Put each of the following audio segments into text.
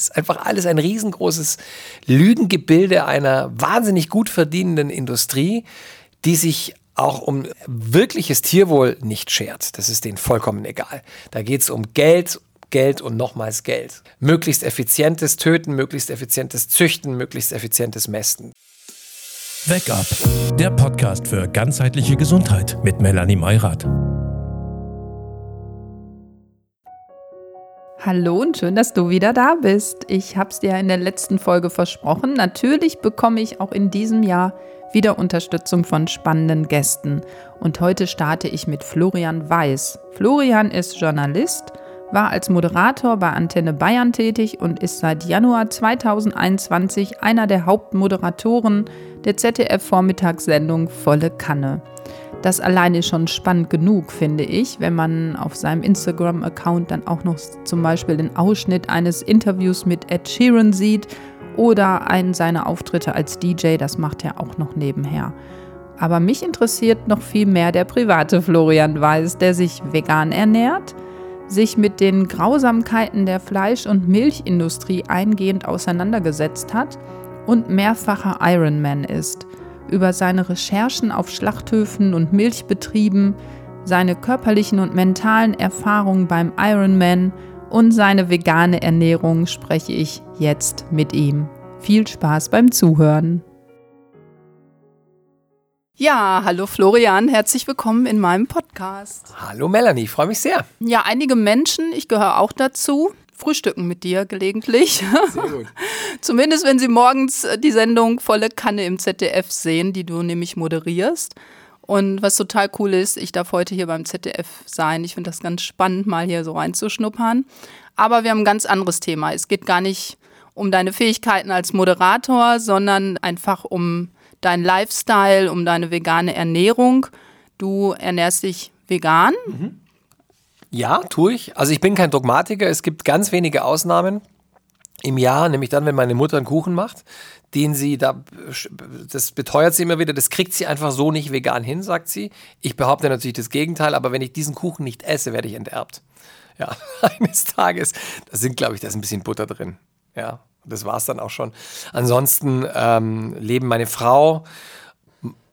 ist einfach alles ein riesengroßes Lügengebilde einer wahnsinnig gut verdienenden Industrie, die sich auch um wirkliches Tierwohl nicht schert. Das ist denen vollkommen egal. Da geht es um Geld, Geld und nochmals Geld. Möglichst effizientes Töten, möglichst effizientes Züchten, möglichst effizientes Mästen. Wake Up, der Podcast für ganzheitliche Gesundheit mit Melanie Meurath. Hallo und schön, dass du wieder da bist. Ich habe es dir in der letzten Folge versprochen. Natürlich bekomme ich auch in diesem Jahr wieder Unterstützung von spannenden Gästen. Und heute starte ich mit Florian Weiß. Florian ist Journalist, war als Moderator bei Antenne Bayern tätig und ist seit Januar 2021 einer der Hauptmoderatoren der ZDF-Vormittagssendung Volle Kanne. Das alleine ist schon spannend genug, finde ich, wenn man auf seinem Instagram-Account dann auch noch zum Beispiel den Ausschnitt eines Interviews mit Ed Sheeran sieht oder einen seiner Auftritte als DJ, das macht er auch noch nebenher. Aber mich interessiert noch viel mehr der private Florian Weiß, der sich vegan ernährt, sich mit den Grausamkeiten der Fleisch- und Milchindustrie eingehend auseinandergesetzt hat und mehrfacher Ironman ist – über seine Recherchen auf Schlachthöfen und Milchbetrieben, seine körperlichen und mentalen Erfahrungen beim Ironman und seine vegane Ernährung spreche ich jetzt mit ihm. Viel Spaß beim Zuhören. Ja, hallo Florian, herzlich willkommen in meinem Podcast. Hallo Melanie, ich freue mich sehr. Ja, einige Menschen, ich gehöre auch dazu, frühstücken mit dir gelegentlich. Sehr gut. Zumindest wenn sie morgens äh, die Sendung Volle Kanne im ZDF sehen, die du nämlich moderierst. Und was total cool ist, ich darf heute hier beim ZDF sein. Ich finde das ganz spannend, mal hier so reinzuschnuppern. Aber wir haben ein ganz anderes Thema. Es geht gar nicht um deine Fähigkeiten als Moderator, sondern einfach um deinen Lifestyle, um deine vegane Ernährung. Du ernährst dich vegan. Mhm. Ja, tue ich. Also ich bin kein Dogmatiker. Es gibt ganz wenige Ausnahmen im Jahr, nämlich dann, wenn meine Mutter einen Kuchen macht, den sie da, das beteuert sie immer wieder, das kriegt sie einfach so nicht vegan hin, sagt sie. Ich behaupte natürlich das Gegenteil, aber wenn ich diesen Kuchen nicht esse, werde ich enterbt. Ja, eines Tages, da sind, glaube ich, da ist ein bisschen Butter drin. Ja, das war es dann auch schon. Ansonsten ähm, leben meine Frau,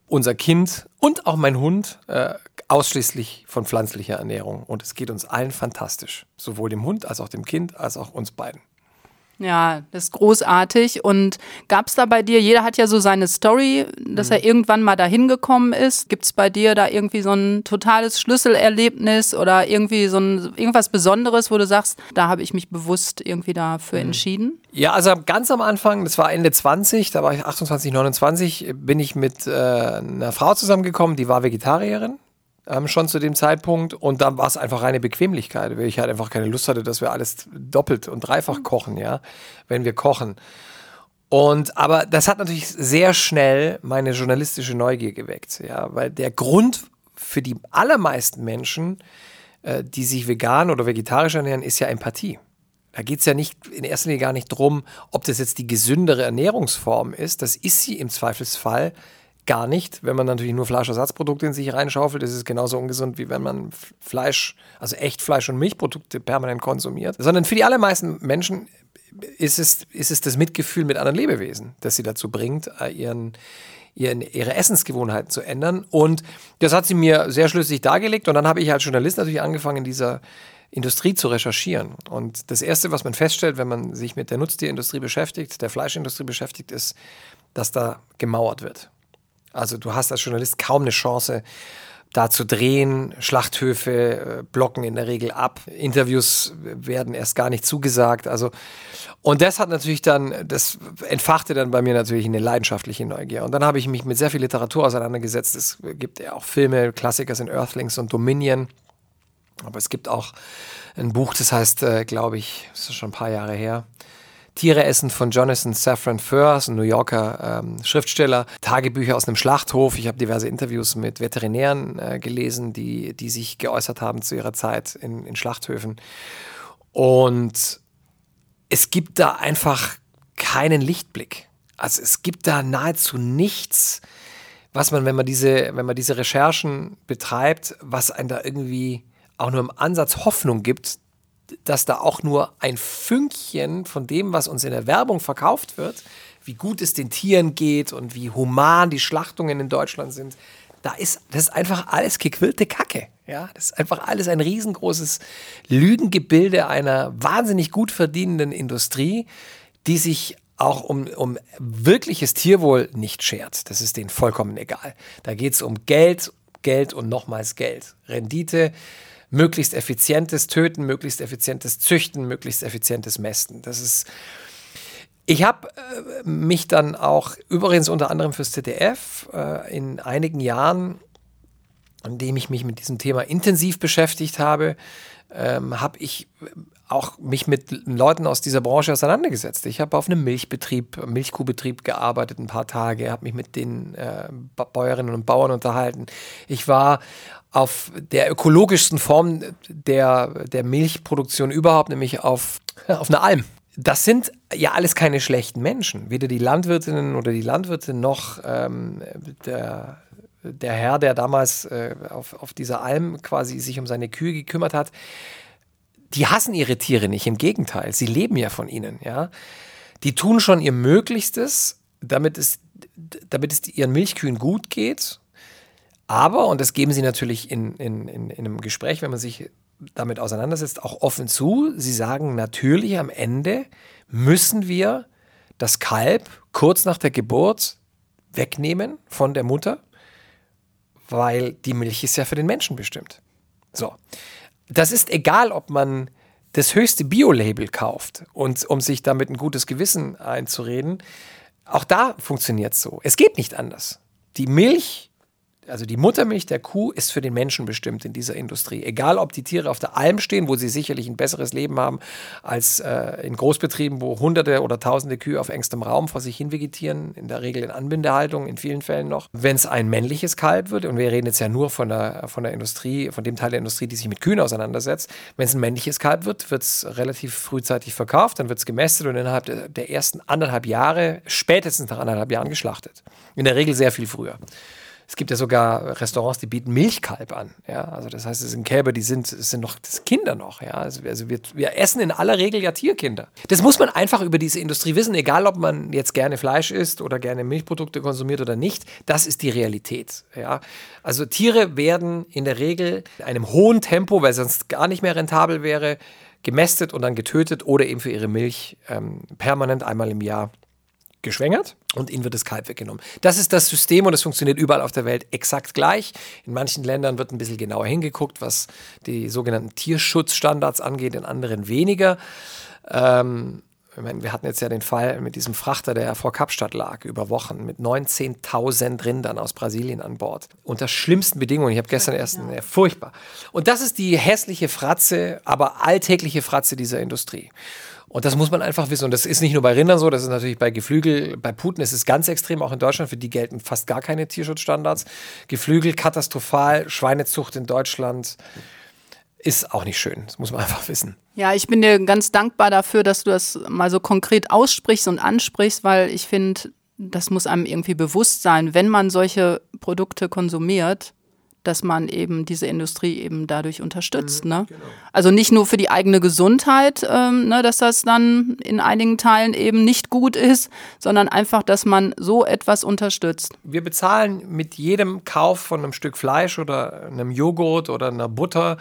unser Kind und auch mein Hund äh, ausschließlich von pflanzlicher Ernährung. Und es geht uns allen fantastisch. Sowohl dem Hund als auch dem Kind als auch uns beiden. Ja, das ist großartig. Und gab es da bei dir, jeder hat ja so seine Story, dass mhm. er irgendwann mal dahin gekommen ist. Gibt es bei dir da irgendwie so ein totales Schlüsselerlebnis oder irgendwie so ein irgendwas Besonderes, wo du sagst, da habe ich mich bewusst irgendwie dafür mhm. entschieden? Ja, also ganz am Anfang, das war Ende 20, da war ich 28, 29, bin ich mit äh, einer Frau zusammengekommen, die war Vegetarierin ähm, schon zu dem Zeitpunkt. Und dann war es einfach reine Bequemlichkeit, weil ich halt einfach keine Lust hatte, dass wir alles doppelt und dreifach kochen, ja, wenn wir kochen. Und aber das hat natürlich sehr schnell meine journalistische Neugier geweckt, ja, weil der Grund für die allermeisten Menschen, äh, die sich vegan oder vegetarisch ernähren, ist ja Empathie. Da geht es ja nicht in erster Linie gar nicht darum, ob das jetzt die gesündere Ernährungsform ist. Das ist sie im Zweifelsfall gar nicht. Wenn man natürlich nur Fleischersatzprodukte in sich reinschaufelt, ist es genauso ungesund, wie wenn man Fleisch, also echt Fleisch- und Milchprodukte permanent konsumiert. Sondern für die allermeisten Menschen ist es, ist es das Mitgefühl mit anderen Lebewesen, das sie dazu bringt, äh, ihren, ihren, ihre Essensgewohnheiten zu ändern. Und das hat sie mir sehr schlüssig dargelegt. Und dann habe ich als Journalist natürlich angefangen, in dieser Industrie zu recherchieren. Und das Erste, was man feststellt, wenn man sich mit der Nutztierindustrie beschäftigt, der Fleischindustrie beschäftigt, ist, dass da gemauert wird. Also du hast als Journalist kaum eine Chance, da zu drehen. Schlachthöfe äh, blocken in der Regel ab. Interviews werden erst gar nicht zugesagt. Also, und das hat natürlich dann, das entfachte dann bei mir natürlich eine leidenschaftliche Neugier. Und dann habe ich mich mit sehr viel Literatur auseinandergesetzt. Es gibt ja auch Filme, Klassiker sind Earthlings und Dominion. Aber es gibt auch ein Buch, das heißt, äh, glaube ich, das ist schon ein paar Jahre her, Tiere essen von Jonathan Safran Foer, ein New Yorker ähm, Schriftsteller, Tagebücher aus einem Schlachthof. Ich habe diverse Interviews mit Veterinären äh, gelesen, die, die sich geäußert haben zu ihrer Zeit in, in Schlachthöfen. Und es gibt da einfach keinen Lichtblick. Also es gibt da nahezu nichts, was man, wenn man diese, wenn man diese Recherchen betreibt, was einen da irgendwie auch nur im Ansatz Hoffnung gibt, dass da auch nur ein Fünkchen von dem, was uns in der Werbung verkauft wird, wie gut es den Tieren geht und wie human die Schlachtungen in Deutschland sind, da ist das ist einfach alles gequillte Kacke. Ja, das ist einfach alles ein riesengroßes Lügengebilde einer wahnsinnig gut verdienenden Industrie, die sich auch um, um wirkliches Tierwohl nicht schert. Das ist denen vollkommen egal. Da geht es um Geld, Geld und nochmals Geld. Rendite, möglichst effizientes Töten, möglichst effizientes Züchten, möglichst effizientes Mästen. Das ist. Ich habe äh, mich dann auch übrigens unter anderem fürs ZDF äh, in einigen Jahren, an dem ich mich mit diesem Thema intensiv beschäftigt habe, ähm, habe ich auch mich mit Leuten aus dieser Branche auseinandergesetzt. Ich habe auf einem Milchbetrieb, Milchkuhbetrieb gearbeitet ein paar Tage, habe mich mit den äh, Bäuerinnen und Bauern unterhalten. Ich war auf der ökologischsten Form der, der Milchproduktion überhaupt, nämlich auf, auf einer Alm. Das sind ja alles keine schlechten Menschen. Weder die Landwirtinnen oder die Landwirte noch ähm, der, der Herr, der damals äh, auf, auf dieser Alm quasi sich um seine Kühe gekümmert hat. Die hassen ihre Tiere nicht, im Gegenteil. Sie leben ja von ihnen. Ja? Die tun schon ihr Möglichstes, damit es, damit es ihren Milchkühen gut geht aber, und das geben sie natürlich in, in, in, in einem Gespräch, wenn man sich damit auseinandersetzt, auch offen zu. Sie sagen natürlich am Ende müssen wir das Kalb kurz nach der Geburt wegnehmen von der Mutter, weil die Milch ist ja für den Menschen bestimmt. So. Das ist egal, ob man das höchste Bio-Label kauft und um sich damit ein gutes Gewissen einzureden. Auch da funktioniert es so. Es geht nicht anders. Die Milch also die Muttermilch der Kuh ist für den Menschen bestimmt in dieser Industrie. Egal, ob die Tiere auf der Alm stehen, wo sie sicherlich ein besseres Leben haben als äh, in Großbetrieben, wo hunderte oder tausende Kühe auf engstem Raum vor sich hin vegetieren, in der Regel in Anbindehaltung, in vielen Fällen noch. Wenn es ein männliches Kalb wird, und wir reden jetzt ja nur von der, von der Industrie, von dem Teil der Industrie, die sich mit Kühen auseinandersetzt, wenn es ein männliches Kalb wird, wird es relativ frühzeitig verkauft, dann wird es gemästet und innerhalb der, der ersten anderthalb Jahre, spätestens nach anderthalb Jahren geschlachtet. In der Regel sehr viel früher. Es gibt ja sogar Restaurants, die bieten Milchkalb an. Ja, also das heißt, es sind Kälber, die sind, es sind noch das Kinder noch. Ja, also, also wir, wir essen in aller Regel ja Tierkinder. Das muss man einfach über diese Industrie wissen, egal ob man jetzt gerne Fleisch isst oder gerne Milchprodukte konsumiert oder nicht. Das ist die Realität. Ja, also Tiere werden in der Regel in einem hohen Tempo, weil sonst gar nicht mehr rentabel wäre, gemästet und dann getötet oder eben für ihre Milch ähm, permanent einmal im Jahr geschwängert und ihnen wird das Kalb weggenommen. Das ist das System und es funktioniert überall auf der Welt exakt gleich. In manchen Ländern wird ein bisschen genauer hingeguckt, was die sogenannten Tierschutzstandards angeht, in anderen weniger. Ähm, wir hatten jetzt ja den Fall mit diesem Frachter, der vor Kapstadt lag, über Wochen, mit 19.000 Rindern aus Brasilien an Bord. Unter schlimmsten Bedingungen. Ich habe gestern erst, ja, furchtbar. Und das ist die hässliche Fratze, aber alltägliche Fratze dieser Industrie. Und das muss man einfach wissen. Und das ist nicht nur bei Rindern so, das ist natürlich bei Geflügel, bei Puten ist es ganz extrem, auch in Deutschland, für die gelten fast gar keine Tierschutzstandards. Geflügel katastrophal, Schweinezucht in Deutschland ist auch nicht schön. Das muss man einfach wissen. Ja, ich bin dir ganz dankbar dafür, dass du das mal so konkret aussprichst und ansprichst, weil ich finde, das muss einem irgendwie bewusst sein, wenn man solche Produkte konsumiert, dass man eben diese Industrie eben dadurch unterstützt. Mhm, ne? Genau. Also nicht nur für die eigene Gesundheit, ähm, ne, dass das dann in einigen Teilen eben nicht gut ist, sondern einfach, dass man so etwas unterstützt. Wir bezahlen mit jedem Kauf von einem Stück Fleisch oder einem Joghurt oder einer Butter,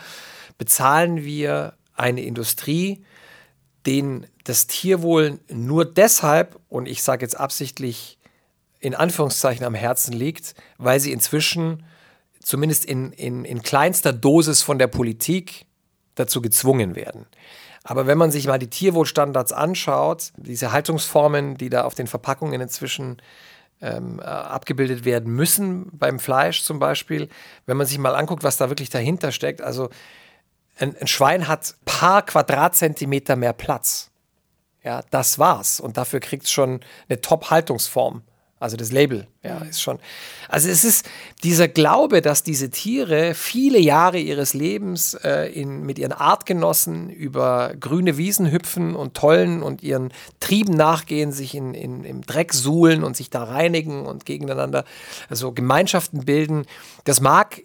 bezahlen wir eine Industrie, denen das Tierwohl nur deshalb, und ich sage jetzt absichtlich in Anführungszeichen am Herzen liegt, weil sie inzwischen zumindest in, in, in kleinster Dosis von der Politik dazu gezwungen werden. Aber wenn man sich mal die Tierwohlstandards anschaut, diese Haltungsformen, die da auf den Verpackungen inzwischen ähm, äh, abgebildet werden müssen, beim Fleisch zum Beispiel, wenn man sich mal anguckt, was da wirklich dahinter steckt, also ein, ein Schwein hat paar Quadratzentimeter mehr Platz. Ja, das war's. Und dafür kriegt es schon eine Top-Haltungsform. Also das Label, ja, ist schon. Also es ist dieser Glaube, dass diese Tiere viele Jahre ihres Lebens äh, in, mit ihren Artgenossen über grüne Wiesen hüpfen und tollen und ihren Trieben nachgehen, sich in, in, im Dreck suhlen und sich da reinigen und gegeneinander also Gemeinschaften bilden. Das mag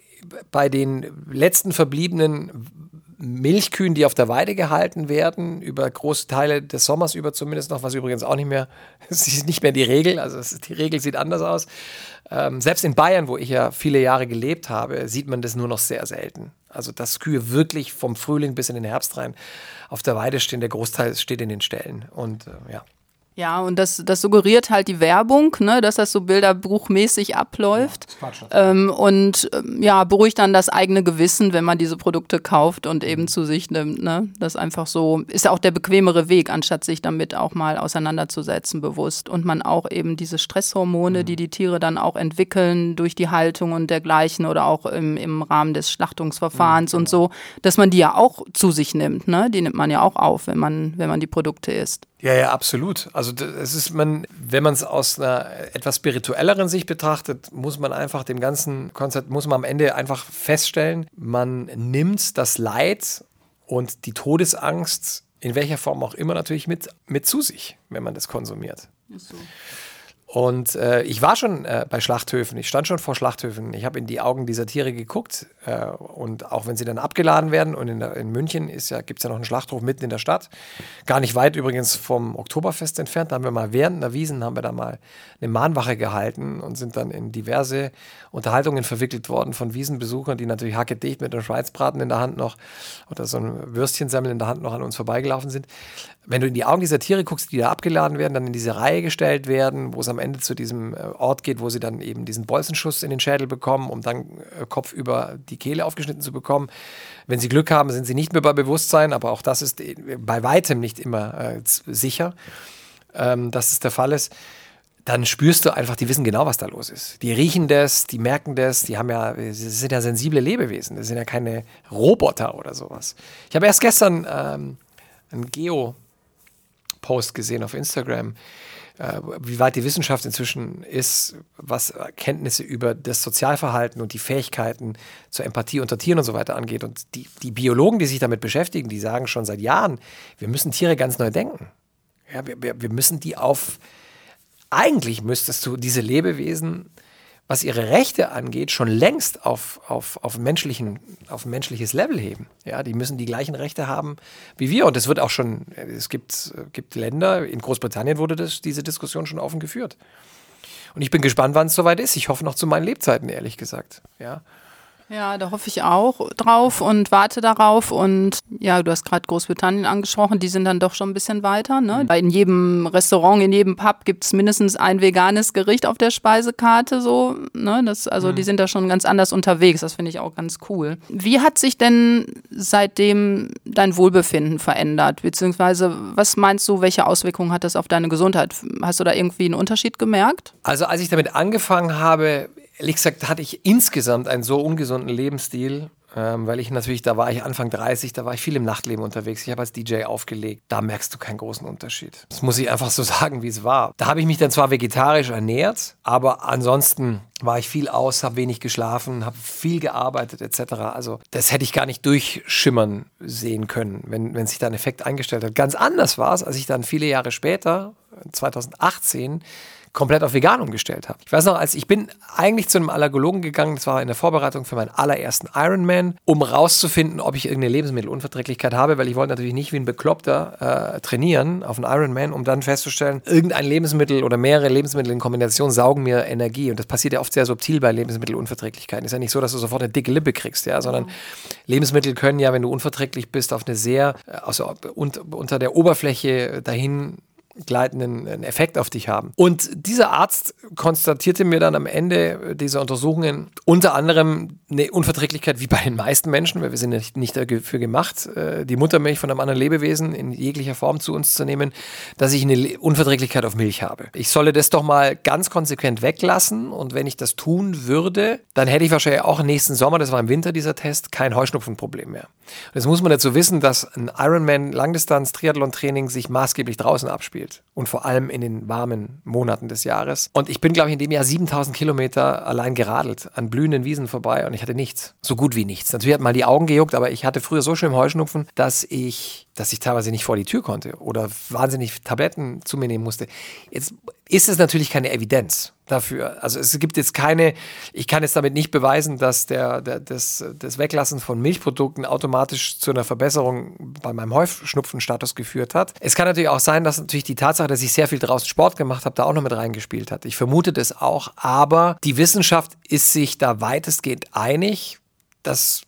bei den letzten Verbliebenen Milchkühen, die auf der Weide gehalten werden, über große Teile des Sommers über zumindest noch, was übrigens auch nicht mehr, es ist nicht mehr die Regel, also die Regel sieht anders aus. Ähm, selbst in Bayern, wo ich ja viele Jahre gelebt habe, sieht man das nur noch sehr selten. Also dass Kühe wirklich vom Frühling bis in den Herbst rein auf der Weide stehen, der Großteil steht in den Ställen und äh, ja. Ja, und das, das suggeriert halt die Werbung, ne, dass das so bilderbuchmäßig abläuft. Ja, ähm, und ähm, ja, beruhigt dann das eigene Gewissen, wenn man diese Produkte kauft und eben zu sich nimmt. Ne? Das einfach so, ist ja auch der bequemere Weg, anstatt sich damit auch mal auseinanderzusetzen, bewusst. Und man auch eben diese Stresshormone, mhm. die die Tiere dann auch entwickeln durch die Haltung und dergleichen oder auch im, im Rahmen des Schlachtungsverfahrens mhm, und so, dass man die ja auch zu sich nimmt. Ne? Die nimmt man ja auch auf, wenn man, wenn man die Produkte isst. Ja, ja, absolut. Also es ist man, wenn man es aus einer etwas spirituelleren Sicht betrachtet, muss man einfach dem ganzen Konzept, muss man am Ende einfach feststellen, man nimmt das Leid und die Todesangst in welcher Form auch immer natürlich mit, mit zu sich, wenn man das konsumiert. So. Und äh, ich war schon äh, bei Schlachthöfen, ich stand schon vor Schlachthöfen. Ich habe in die Augen dieser Tiere geguckt. Äh, und auch wenn sie dann abgeladen werden, und in, der, in München ja, gibt es ja noch einen Schlachthof mitten in der Stadt, gar nicht weit übrigens vom Oktoberfest entfernt. Da haben wir mal während einer Wiesen haben wir da mal eine Mahnwache gehalten und sind dann in diverse Unterhaltungen verwickelt worden von Wiesenbesuchern, die natürlich hackedicht mit einem Schweizbraten in der Hand noch oder so ein Würstchensemmel in der Hand noch an uns vorbeigelaufen sind. Wenn du in die Augen dieser Tiere guckst, die da abgeladen werden, dann in diese Reihe gestellt werden, wo es am Ende zu diesem äh, Ort geht, wo sie dann eben diesen Bolzenschuss in den Schädel bekommen, um dann äh, Kopf über die Kehle aufgeschnitten zu bekommen. Wenn sie Glück haben, sind sie nicht mehr bei Bewusstsein, aber auch das ist äh, bei weitem nicht immer äh, sicher, ähm, dass es der Fall ist dann spürst du einfach, die wissen genau, was da los ist. Die riechen das, die merken das, die haben ja, sie sind ja sensible Lebewesen, das sind ja keine Roboter oder sowas. Ich habe erst gestern ähm, einen Geo-Post gesehen auf Instagram, äh, wie weit die Wissenschaft inzwischen ist, was Erkenntnisse über das Sozialverhalten und die Fähigkeiten zur Empathie unter Tieren und so weiter angeht. Und die, die Biologen, die sich damit beschäftigen, die sagen schon seit Jahren, wir müssen Tiere ganz neu denken. Ja, wir, wir, wir müssen die auf eigentlich müsstest du diese Lebewesen, was ihre Rechte angeht, schon längst auf, auf, auf, menschlichen, auf menschliches Level heben. Ja, die müssen die gleichen Rechte haben wie wir. Und es wird auch schon, es gibt, gibt Länder, in Großbritannien wurde das, diese Diskussion schon offen geführt. Und ich bin gespannt, wann es soweit ist. Ich hoffe noch zu meinen Lebzeiten, ehrlich gesagt. Ja. Ja, da hoffe ich auch drauf und warte darauf. Und ja, du hast gerade Großbritannien angesprochen, die sind dann doch schon ein bisschen weiter. Ne? Mhm. In jedem Restaurant, in jedem Pub gibt es mindestens ein veganes Gericht auf der Speisekarte. So, ne? das, also mhm. die sind da schon ganz anders unterwegs. Das finde ich auch ganz cool. Wie hat sich denn seitdem dein Wohlbefinden verändert? Beziehungsweise, was meinst du, welche Auswirkungen hat das auf deine Gesundheit? Hast du da irgendwie einen Unterschied gemerkt? Also als ich damit angefangen habe, ehrlich gesagt hatte ich insgesamt einen so ungesunden Lebensstil, ähm, weil ich natürlich, da war ich Anfang 30, da war ich viel im Nachtleben unterwegs. Ich habe als DJ aufgelegt. Da merkst du keinen großen Unterschied. Das muss ich einfach so sagen, wie es war. Da habe ich mich dann zwar vegetarisch ernährt, aber ansonsten war ich viel aus, habe wenig geschlafen, habe viel gearbeitet etc. Also das hätte ich gar nicht durchschimmern sehen können, wenn, wenn sich da ein Effekt eingestellt hat. Ganz anders war es, als ich dann viele Jahre später, 2018, komplett auf vegan umgestellt habe. Ich weiß noch, als ich bin eigentlich zu einem Allergologen gegangen, das war in der Vorbereitung für meinen allerersten Ironman, um rauszufinden, ob ich irgendeine Lebensmittelunverträglichkeit habe, weil ich wollte natürlich nicht wie ein Bekloppter äh, trainieren auf einen Ironman, um dann festzustellen, irgendein Lebensmittel oder mehrere Lebensmittel in Kombination saugen mir Energie. Und das passiert ja oft sehr subtil bei Lebensmittelunverträglichkeiten. Ist ja nicht so, dass du sofort eine dicke Lippe kriegst, ja, sondern Lebensmittel können ja, wenn du unverträglich bist, auf eine sehr, also unter der Oberfläche dahin gleitenden Effekt auf dich haben. Und dieser Arzt konstatierte mir dann am Ende dieser Untersuchungen unter anderem eine Unverträglichkeit wie bei den meisten Menschen, weil wir sind nicht, nicht dafür gemacht, äh, die Muttermilch von einem anderen Lebewesen in jeglicher Form zu uns zu nehmen, dass ich eine Unverträglichkeit auf Milch habe. Ich solle das doch mal ganz konsequent weglassen und wenn ich das tun würde, dann hätte ich wahrscheinlich auch nächsten Sommer, das war im Winter dieser Test, kein Heuschnupfenproblem mehr. Und jetzt muss man dazu wissen, dass ein Ironman Langdistanz Triathlon Training sich maßgeblich draußen abspielt gespielt. Und vor allem in den warmen Monaten des Jahres. Und ich bin, glaube ich, in dem Jahr 7000 Kilometer allein geradelt, an blühenden Wiesen vorbei und ich hatte nichts. So gut wie nichts. Natürlich hat mal die Augen gejuckt, aber ich hatte früher so schön Heuschnupfen, dass ich dass ich teilweise nicht vor die Tür konnte oder wahnsinnig Tabletten zu mir nehmen musste. Jetzt ist es natürlich keine Evidenz dafür. Also es gibt jetzt keine, ich kann jetzt damit nicht beweisen, dass der, der, das, das Weglassen von Milchprodukten automatisch zu einer Verbesserung bei meinem Heuschnupfenstatus geführt hat. Es kann natürlich auch sein, dass natürlich die Tatsache, dass ich sehr viel draußen Sport gemacht habe, da auch noch mit reingespielt hat. Ich vermute das auch, aber die Wissenschaft ist sich da weitestgehend einig, dass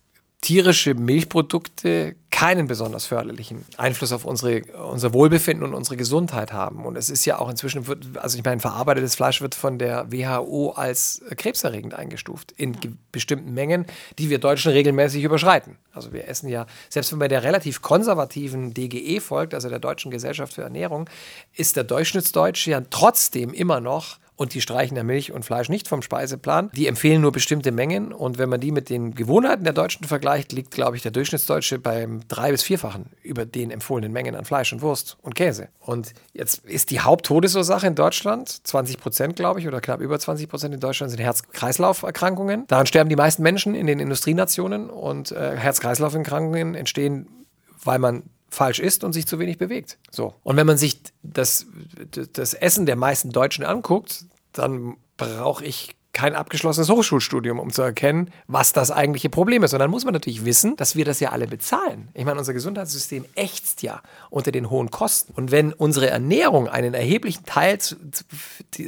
tierische Milchprodukte keinen besonders förderlichen Einfluss auf unsere, unser Wohlbefinden und unsere Gesundheit haben. Und es ist ja auch inzwischen, also ich meine, verarbeitetes Fleisch wird von der WHO als krebserregend eingestuft in bestimmten Mengen, die wir Deutschen regelmäßig überschreiten. Also wir essen ja, selbst wenn man der relativ konservativen DGE folgt, also der Deutschen Gesellschaft für Ernährung, ist der Durchschnittsdeutsche ja trotzdem immer noch und die streichen ja Milch und Fleisch nicht vom Speiseplan. Die empfehlen nur bestimmte Mengen und wenn man die mit den Gewohnheiten der Deutschen vergleicht, liegt, glaube ich, der Durchschnittsdeutsche beim drei- bis vierfachen über den empfohlenen Mengen an Fleisch und Wurst und Käse. Und jetzt ist die Haupttodesursache in Deutschland, 20 Prozent, glaube ich, oder knapp über 20 Prozent in Deutschland sind Herz-Kreislauf-Erkrankungen. Daran sterben die meisten Menschen in den Industrienationen und äh, Herz-Kreislauf-Erkrankungen entstehen weil man falsch isst und sich zu wenig bewegt. So. Und wenn man sich das, das Essen der meisten Deutschen anguckt, dann brauche ich kein abgeschlossenes Hochschulstudium, um zu erkennen, was das eigentliche Problem ist. Und dann muss man natürlich wissen, dass wir das ja alle bezahlen. Ich meine, unser Gesundheitssystem ächzt ja unter den hohen Kosten. Und wenn unsere Ernährung einen erheblichen Teil zu,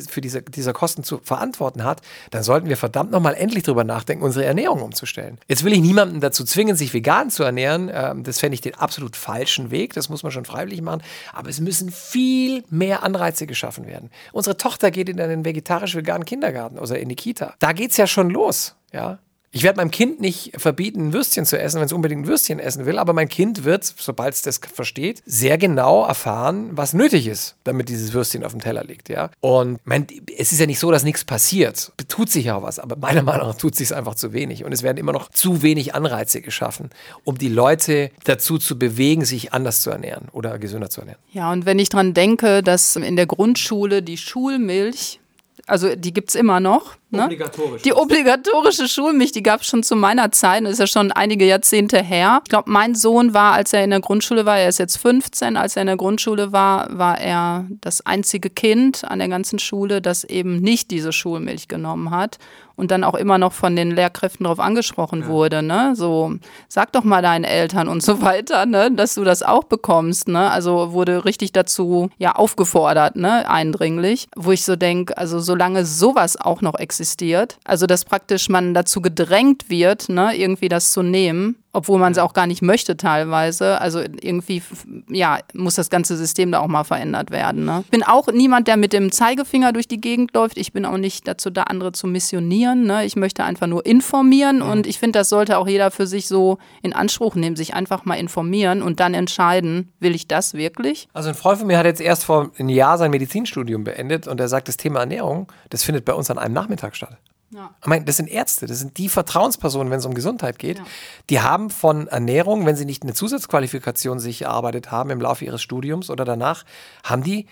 für diese, dieser Kosten zu verantworten hat, dann sollten wir verdammt nochmal endlich darüber nachdenken, unsere Ernährung umzustellen. Jetzt will ich niemanden dazu zwingen, sich vegan zu ernähren. Ähm, das fände ich den absolut falschen Weg. Das muss man schon freiwillig machen. Aber es müssen viel mehr Anreize geschaffen werden. Unsere Tochter geht in einen vegetarisch-veganen Kindergarten oder in die Kita. Da geht es ja schon los. Ja? Ich werde meinem Kind nicht verbieten, Würstchen zu essen, wenn es unbedingt ein Würstchen essen will, aber mein Kind wird, sobald es das versteht, sehr genau erfahren, was nötig ist, damit dieses Würstchen auf dem Teller liegt. Ja? Und mein, es ist ja nicht so, dass nichts passiert. Tut sich ja auch was, aber meiner Meinung nach tut sich einfach zu wenig. Und es werden immer noch zu wenig Anreize geschaffen, um die Leute dazu zu bewegen, sich anders zu ernähren oder gesünder zu ernähren. Ja, und wenn ich daran denke, dass in der Grundschule die Schulmilch also die gibt es immer noch. Ne? Obligatorisch. Die obligatorische Schulmilch, die gab es schon zu meiner Zeit, das ist ja schon einige Jahrzehnte her. Ich glaube, mein Sohn war, als er in der Grundschule war, er ist jetzt 15, als er in der Grundschule war, war er das einzige Kind an der ganzen Schule, das eben nicht diese Schulmilch genommen hat und dann auch immer noch von den Lehrkräften darauf angesprochen ja. wurde, ne? So, sag doch mal deinen Eltern und so weiter, ne, dass du das auch bekommst, ne? Also wurde richtig dazu ja aufgefordert, ne, eindringlich, wo ich so denke, also solange sowas auch noch existiert, also dass praktisch man dazu gedrängt wird, ne, irgendwie das zu nehmen, obwohl man es auch gar nicht möchte teilweise. Also irgendwie, ja, muss das ganze System da auch mal verändert werden. Ne? Ich bin auch niemand, der mit dem Zeigefinger durch die Gegend läuft. Ich bin auch nicht dazu da, andere zu missionieren. Ne? Ich möchte einfach nur informieren mhm. und ich finde, das sollte auch jeder für sich so in Anspruch nehmen, sich einfach mal informieren und dann entscheiden, will ich das wirklich? Also ein Freund von mir hat jetzt erst vor einem Jahr sein Medizinstudium beendet und er sagt, das Thema Ernährung, das findet bei uns an einem Nachmittag statt. Ja. Ich meine, das sind Ärzte, das sind die Vertrauenspersonen, wenn es um Gesundheit geht. Ja. Die haben von Ernährung, wenn sie nicht eine Zusatzqualifikation sich erarbeitet haben im Laufe ihres Studiums oder danach, haben die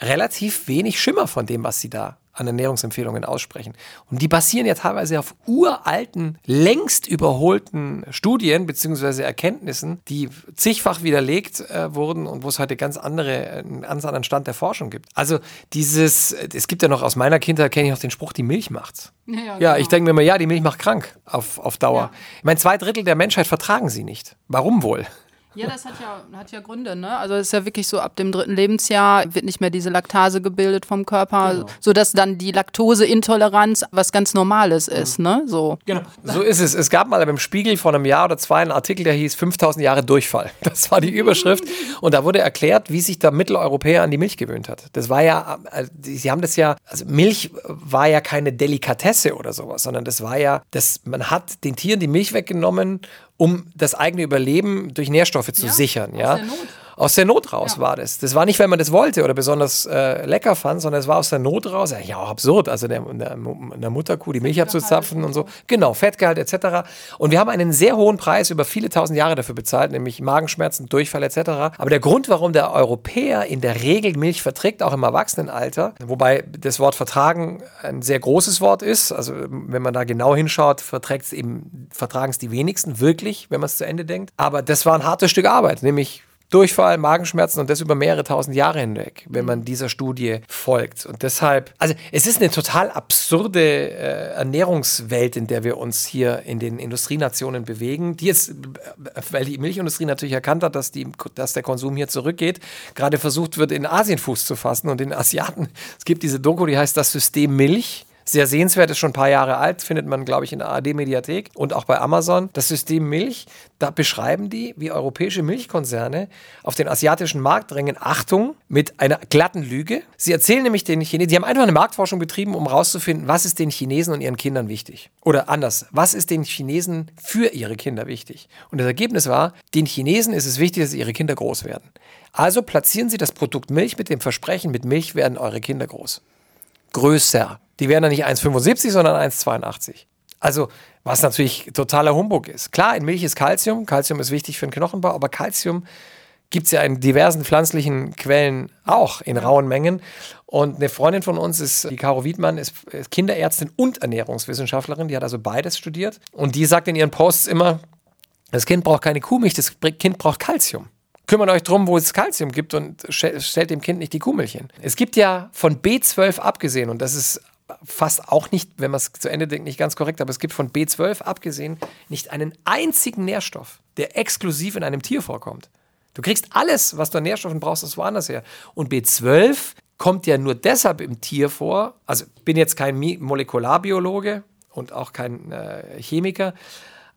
relativ wenig Schimmer von dem, was sie da an Ernährungsempfehlungen aussprechen. Und die basieren ja teilweise auf uralten, längst überholten Studien bzw. Erkenntnissen, die zigfach widerlegt äh, wurden und wo es heute ganz andere, einen ganz anderen Stand der Forschung gibt. Also dieses, es gibt ja noch aus meiner Kindheit, kenne ich noch den Spruch, die Milch macht's. Ja, ja, genau. ich denke mir immer, ja, die Milch macht krank auf, auf Dauer. Ja. Ich meine, zwei Drittel der Menschheit vertragen sie nicht. Warum wohl? Ja, das hat ja, hat ja Gründe. Ne? Also es ist ja wirklich so, ab dem dritten Lebensjahr wird nicht mehr diese Laktase gebildet vom Körper, genau. sodass dann die Laktoseintoleranz was ganz Normales ist. Mhm. Ne? So. Genau, so ist es. Es gab mal beim Spiegel vor einem Jahr oder zwei einen Artikel, der hieß 5000 Jahre Durchfall. Das war die Überschrift. Und da wurde erklärt, wie sich der Mitteleuropäer an die Milch gewöhnt hat. Das war ja, äh, sie haben das ja, also Milch war ja keine Delikatesse oder sowas, sondern das war ja, das, man hat den Tieren die Milch weggenommen um das eigene Überleben durch Nährstoffe zu ja, sichern. Ja? Aus der Not aus der Not raus ja. war das. Das war nicht, weil man das wollte oder besonders äh, lecker fand, sondern es war aus der Not raus. Ja, absurd. Also der, der, der Mutterkuh die Milch abzuzapfen und so. Genau, Fettgehalt etc. Und wir haben einen sehr hohen Preis über viele tausend Jahre dafür bezahlt, nämlich Magenschmerzen, Durchfall etc. Aber der Grund, warum der Europäer in der Regel Milch verträgt, auch im Erwachsenenalter, wobei das Wort vertragen ein sehr großes Wort ist, also wenn man da genau hinschaut, verträgt es eben, vertragen es die wenigsten wirklich, wenn man es zu Ende denkt. Aber das war ein hartes Stück Arbeit, nämlich Durchfall, Magenschmerzen und das über mehrere tausend Jahre hinweg, wenn man dieser Studie folgt. Und deshalb, also es ist eine total absurde äh, Ernährungswelt, in der wir uns hier in den Industrienationen bewegen, die jetzt, weil die Milchindustrie natürlich erkannt hat, dass, die, dass der Konsum hier zurückgeht, gerade versucht wird, in Asien Fuß zu fassen und den Asiaten. Es gibt diese Doku, die heißt das System Milch sehr sehenswert, ist schon ein paar Jahre alt, findet man, glaube ich, in der ARD-Mediathek und auch bei Amazon. Das System Milch, da beschreiben die, wie europäische Milchkonzerne auf den asiatischen Markt drängen. Achtung, mit einer glatten Lüge. Sie erzählen nämlich den Chinesen, die haben einfach eine Marktforschung betrieben, um herauszufinden, was ist den Chinesen und ihren Kindern wichtig. Oder anders, was ist den Chinesen für ihre Kinder wichtig? Und das Ergebnis war, den Chinesen ist es wichtig, dass ihre Kinder groß werden. Also platzieren Sie das Produkt Milch mit dem Versprechen, mit Milch werden eure Kinder groß. Größer. Die werden dann nicht 1,75, sondern 1,82. Also, was natürlich totaler Humbug ist. Klar, in Milch ist Kalzium. Kalzium ist wichtig für den Knochenbau, aber Kalzium gibt es ja in diversen pflanzlichen Quellen auch in rauen Mengen. Und eine Freundin von uns ist, die Caro Wiedmann, ist Kinderärztin und Ernährungswissenschaftlerin. Die hat also beides studiert. Und die sagt in ihren Posts immer, das Kind braucht keine Kuhmilch, das Kind braucht Kalzium kümmert euch drum, wo es Kalzium gibt und stellt dem Kind nicht die Kuhmilch hin. Es gibt ja von B12 abgesehen, und das ist fast auch nicht, wenn man es zu Ende denkt, nicht ganz korrekt, aber es gibt von B12 abgesehen nicht einen einzigen Nährstoff, der exklusiv in einem Tier vorkommt. Du kriegst alles, was du an Nährstoffen brauchst, aus woanders her. Und B12 kommt ja nur deshalb im Tier vor. Also bin jetzt kein Molekularbiologe und auch kein äh, Chemiker,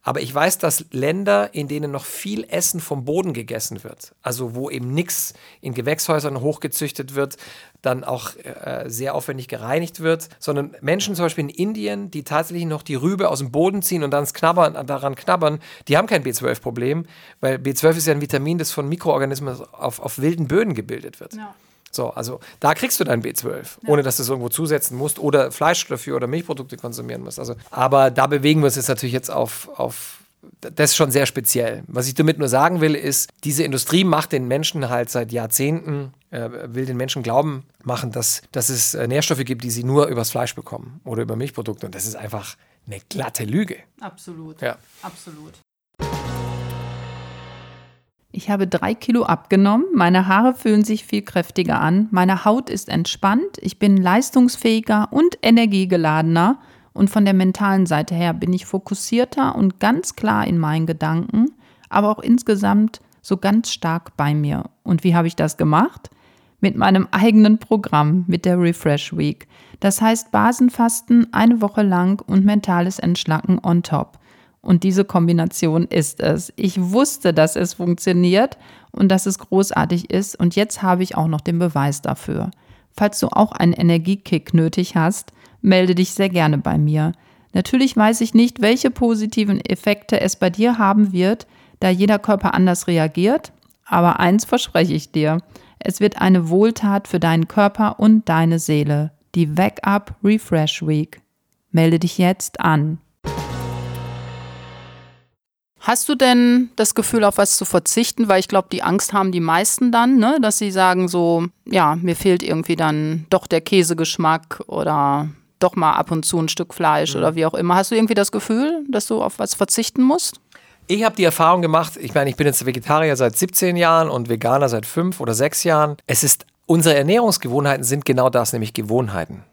aber ich weiß, dass Länder, in denen noch viel Essen vom Boden gegessen wird, also wo eben nichts in Gewächshäusern hochgezüchtet wird, dann auch äh, sehr aufwendig gereinigt wird, sondern Menschen zum Beispiel in Indien, die tatsächlich noch die Rübe aus dem Boden ziehen und dann knabbern, daran knabbern, die haben kein B12-Problem, weil B12 ist ja ein Vitamin, das von Mikroorganismen auf, auf wilden Böden gebildet wird. Ja. So, also da kriegst du dein B12, ja. ohne dass du es irgendwo zusetzen musst oder Fleisch dafür oder Milchprodukte konsumieren musst. Also, aber da bewegen wir uns jetzt natürlich jetzt auf, auf das ist schon sehr speziell. Was ich damit nur sagen will, ist, diese Industrie macht den Menschen halt seit Jahrzehnten, äh, will den Menschen glauben machen, dass, dass es äh, Nährstoffe gibt, die sie nur übers Fleisch bekommen oder über Milchprodukte. Und das ist einfach eine glatte Lüge. Absolut. Ja. Absolut. Ich habe drei Kilo abgenommen, meine Haare fühlen sich viel kräftiger an, meine Haut ist entspannt, ich bin leistungsfähiger und energiegeladener und von der mentalen Seite her bin ich fokussierter und ganz klar in meinen Gedanken, aber auch insgesamt so ganz stark bei mir. Und wie habe ich das gemacht? Mit meinem eigenen Programm, mit der Refresh Week. Das heißt Basenfasten eine Woche lang und mentales Entschlacken on top. Und diese Kombination ist es. Ich wusste, dass es funktioniert und dass es großartig ist. Und jetzt habe ich auch noch den Beweis dafür. Falls du auch einen Energiekick nötig hast, melde dich sehr gerne bei mir. Natürlich weiß ich nicht, welche positiven Effekte es bei dir haben wird, da jeder Körper anders reagiert. Aber eins verspreche ich dir. Es wird eine Wohltat für deinen Körper und deine Seele. Die Wake Up Refresh Week. Melde dich jetzt an. Hast du denn das Gefühl, auf was zu verzichten? Weil ich glaube, die Angst haben die meisten dann, ne? dass sie sagen so, ja, mir fehlt irgendwie dann doch der Käsegeschmack oder doch mal ab und zu ein Stück Fleisch mhm. oder wie auch immer. Hast du irgendwie das Gefühl, dass du auf was verzichten musst? Ich habe die Erfahrung gemacht, ich meine, ich bin jetzt Vegetarier seit 17 Jahren und Veganer seit 5 oder 6 Jahren. Es ist, unsere Ernährungsgewohnheiten sind genau das, nämlich Gewohnheiten.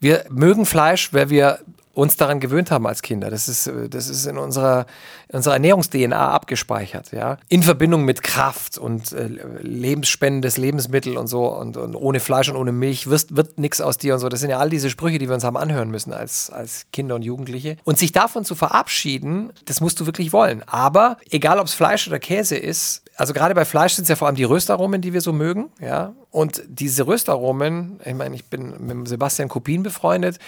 Wir mögen Fleisch, weil wir uns daran gewöhnt haben als Kinder. Das ist, äh, das ist in unserer, in unserer Ernährungs-DNA abgespeichert, ja. In Verbindung mit Kraft und äh, lebensspendendes Lebensmittel und so und, und, ohne Fleisch und ohne Milch wirst, wird nichts aus dir und so. Das sind ja all diese Sprüche, die wir uns haben anhören müssen als, als Kinder und Jugendliche. Und sich davon zu verabschieden, das musst du wirklich wollen. Aber egal, ob es Fleisch oder Käse ist, also gerade bei Fleisch sind es ja vor allem die Röstaromen, die wir so mögen, ja. Und diese Röstaromen, ich meine, ich bin mit Sebastian Kopin befreundet,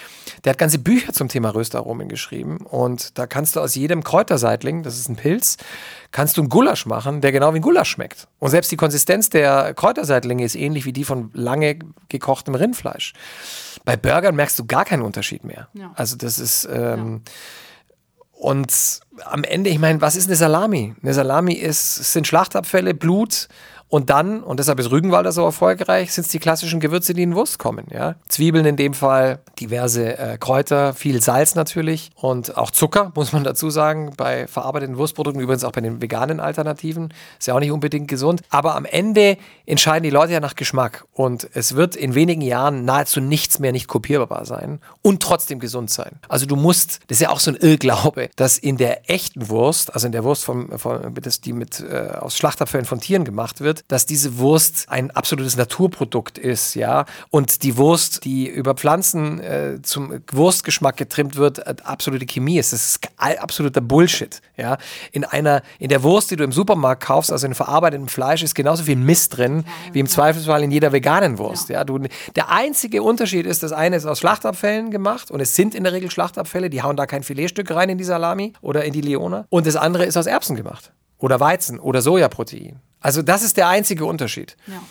der hat ganze Bücher zum Thema Röstaromen geschrieben. Und da kannst du aus jedem Kräuterseitling, das ist ein Pilz, kannst du einen Gulasch machen, der genau wie ein Gulasch schmeckt. Und selbst die Konsistenz der Kräuterseitlinge ist ähnlich wie die von lange gekochtem Rindfleisch. Bei Burgern merkst du gar keinen Unterschied mehr. Ja. Also das ist ähm, ja. Und am Ende, ich meine, was ist eine Salami? Eine Salami ist, sind Schlachtabfälle, Blut Und dann, und deshalb ist Rügenwalder so erfolgreich, sind es die klassischen Gewürze, die in Wurst kommen. Ja? Zwiebeln in dem Fall, diverse äh, Kräuter, viel Salz natürlich und auch Zucker, muss man dazu sagen, bei verarbeiteten Wurstprodukten, übrigens auch bei den veganen Alternativen. Ist ja auch nicht unbedingt gesund. Aber am Ende entscheiden die Leute ja nach Geschmack. Und es wird in wenigen Jahren nahezu nichts mehr nicht kopierbar sein und trotzdem gesund sein. Also du musst, das ist ja auch so ein Irrglaube, dass in der echten Wurst, also in der Wurst, vom, vom, das, die mit, äh, aus Schlachtabfällen von Tieren gemacht wird, dass diese Wurst ein absolutes Naturprodukt ist, ja. Und die Wurst, die über Pflanzen äh, zum Wurstgeschmack getrimmt wird, äh, absolute Chemie ist. Das ist absoluter Bullshit, ja. In einer, in der Wurst, die du im Supermarkt kaufst, also in verarbeitetem Fleisch, ist genauso viel Mist drin, wie im Zweifelsfall in jeder veganen Wurst, ja. Du, der einzige Unterschied ist, das eine ist aus Schlachtabfällen gemacht und es sind in der Regel Schlachtabfälle, die hauen da kein Filetstück rein in die Salami oder in die Leona. Und das andere ist aus Erbsen gemacht oder Weizen oder Sojaprotein. Also das ist der einzige Unterschied. Ja.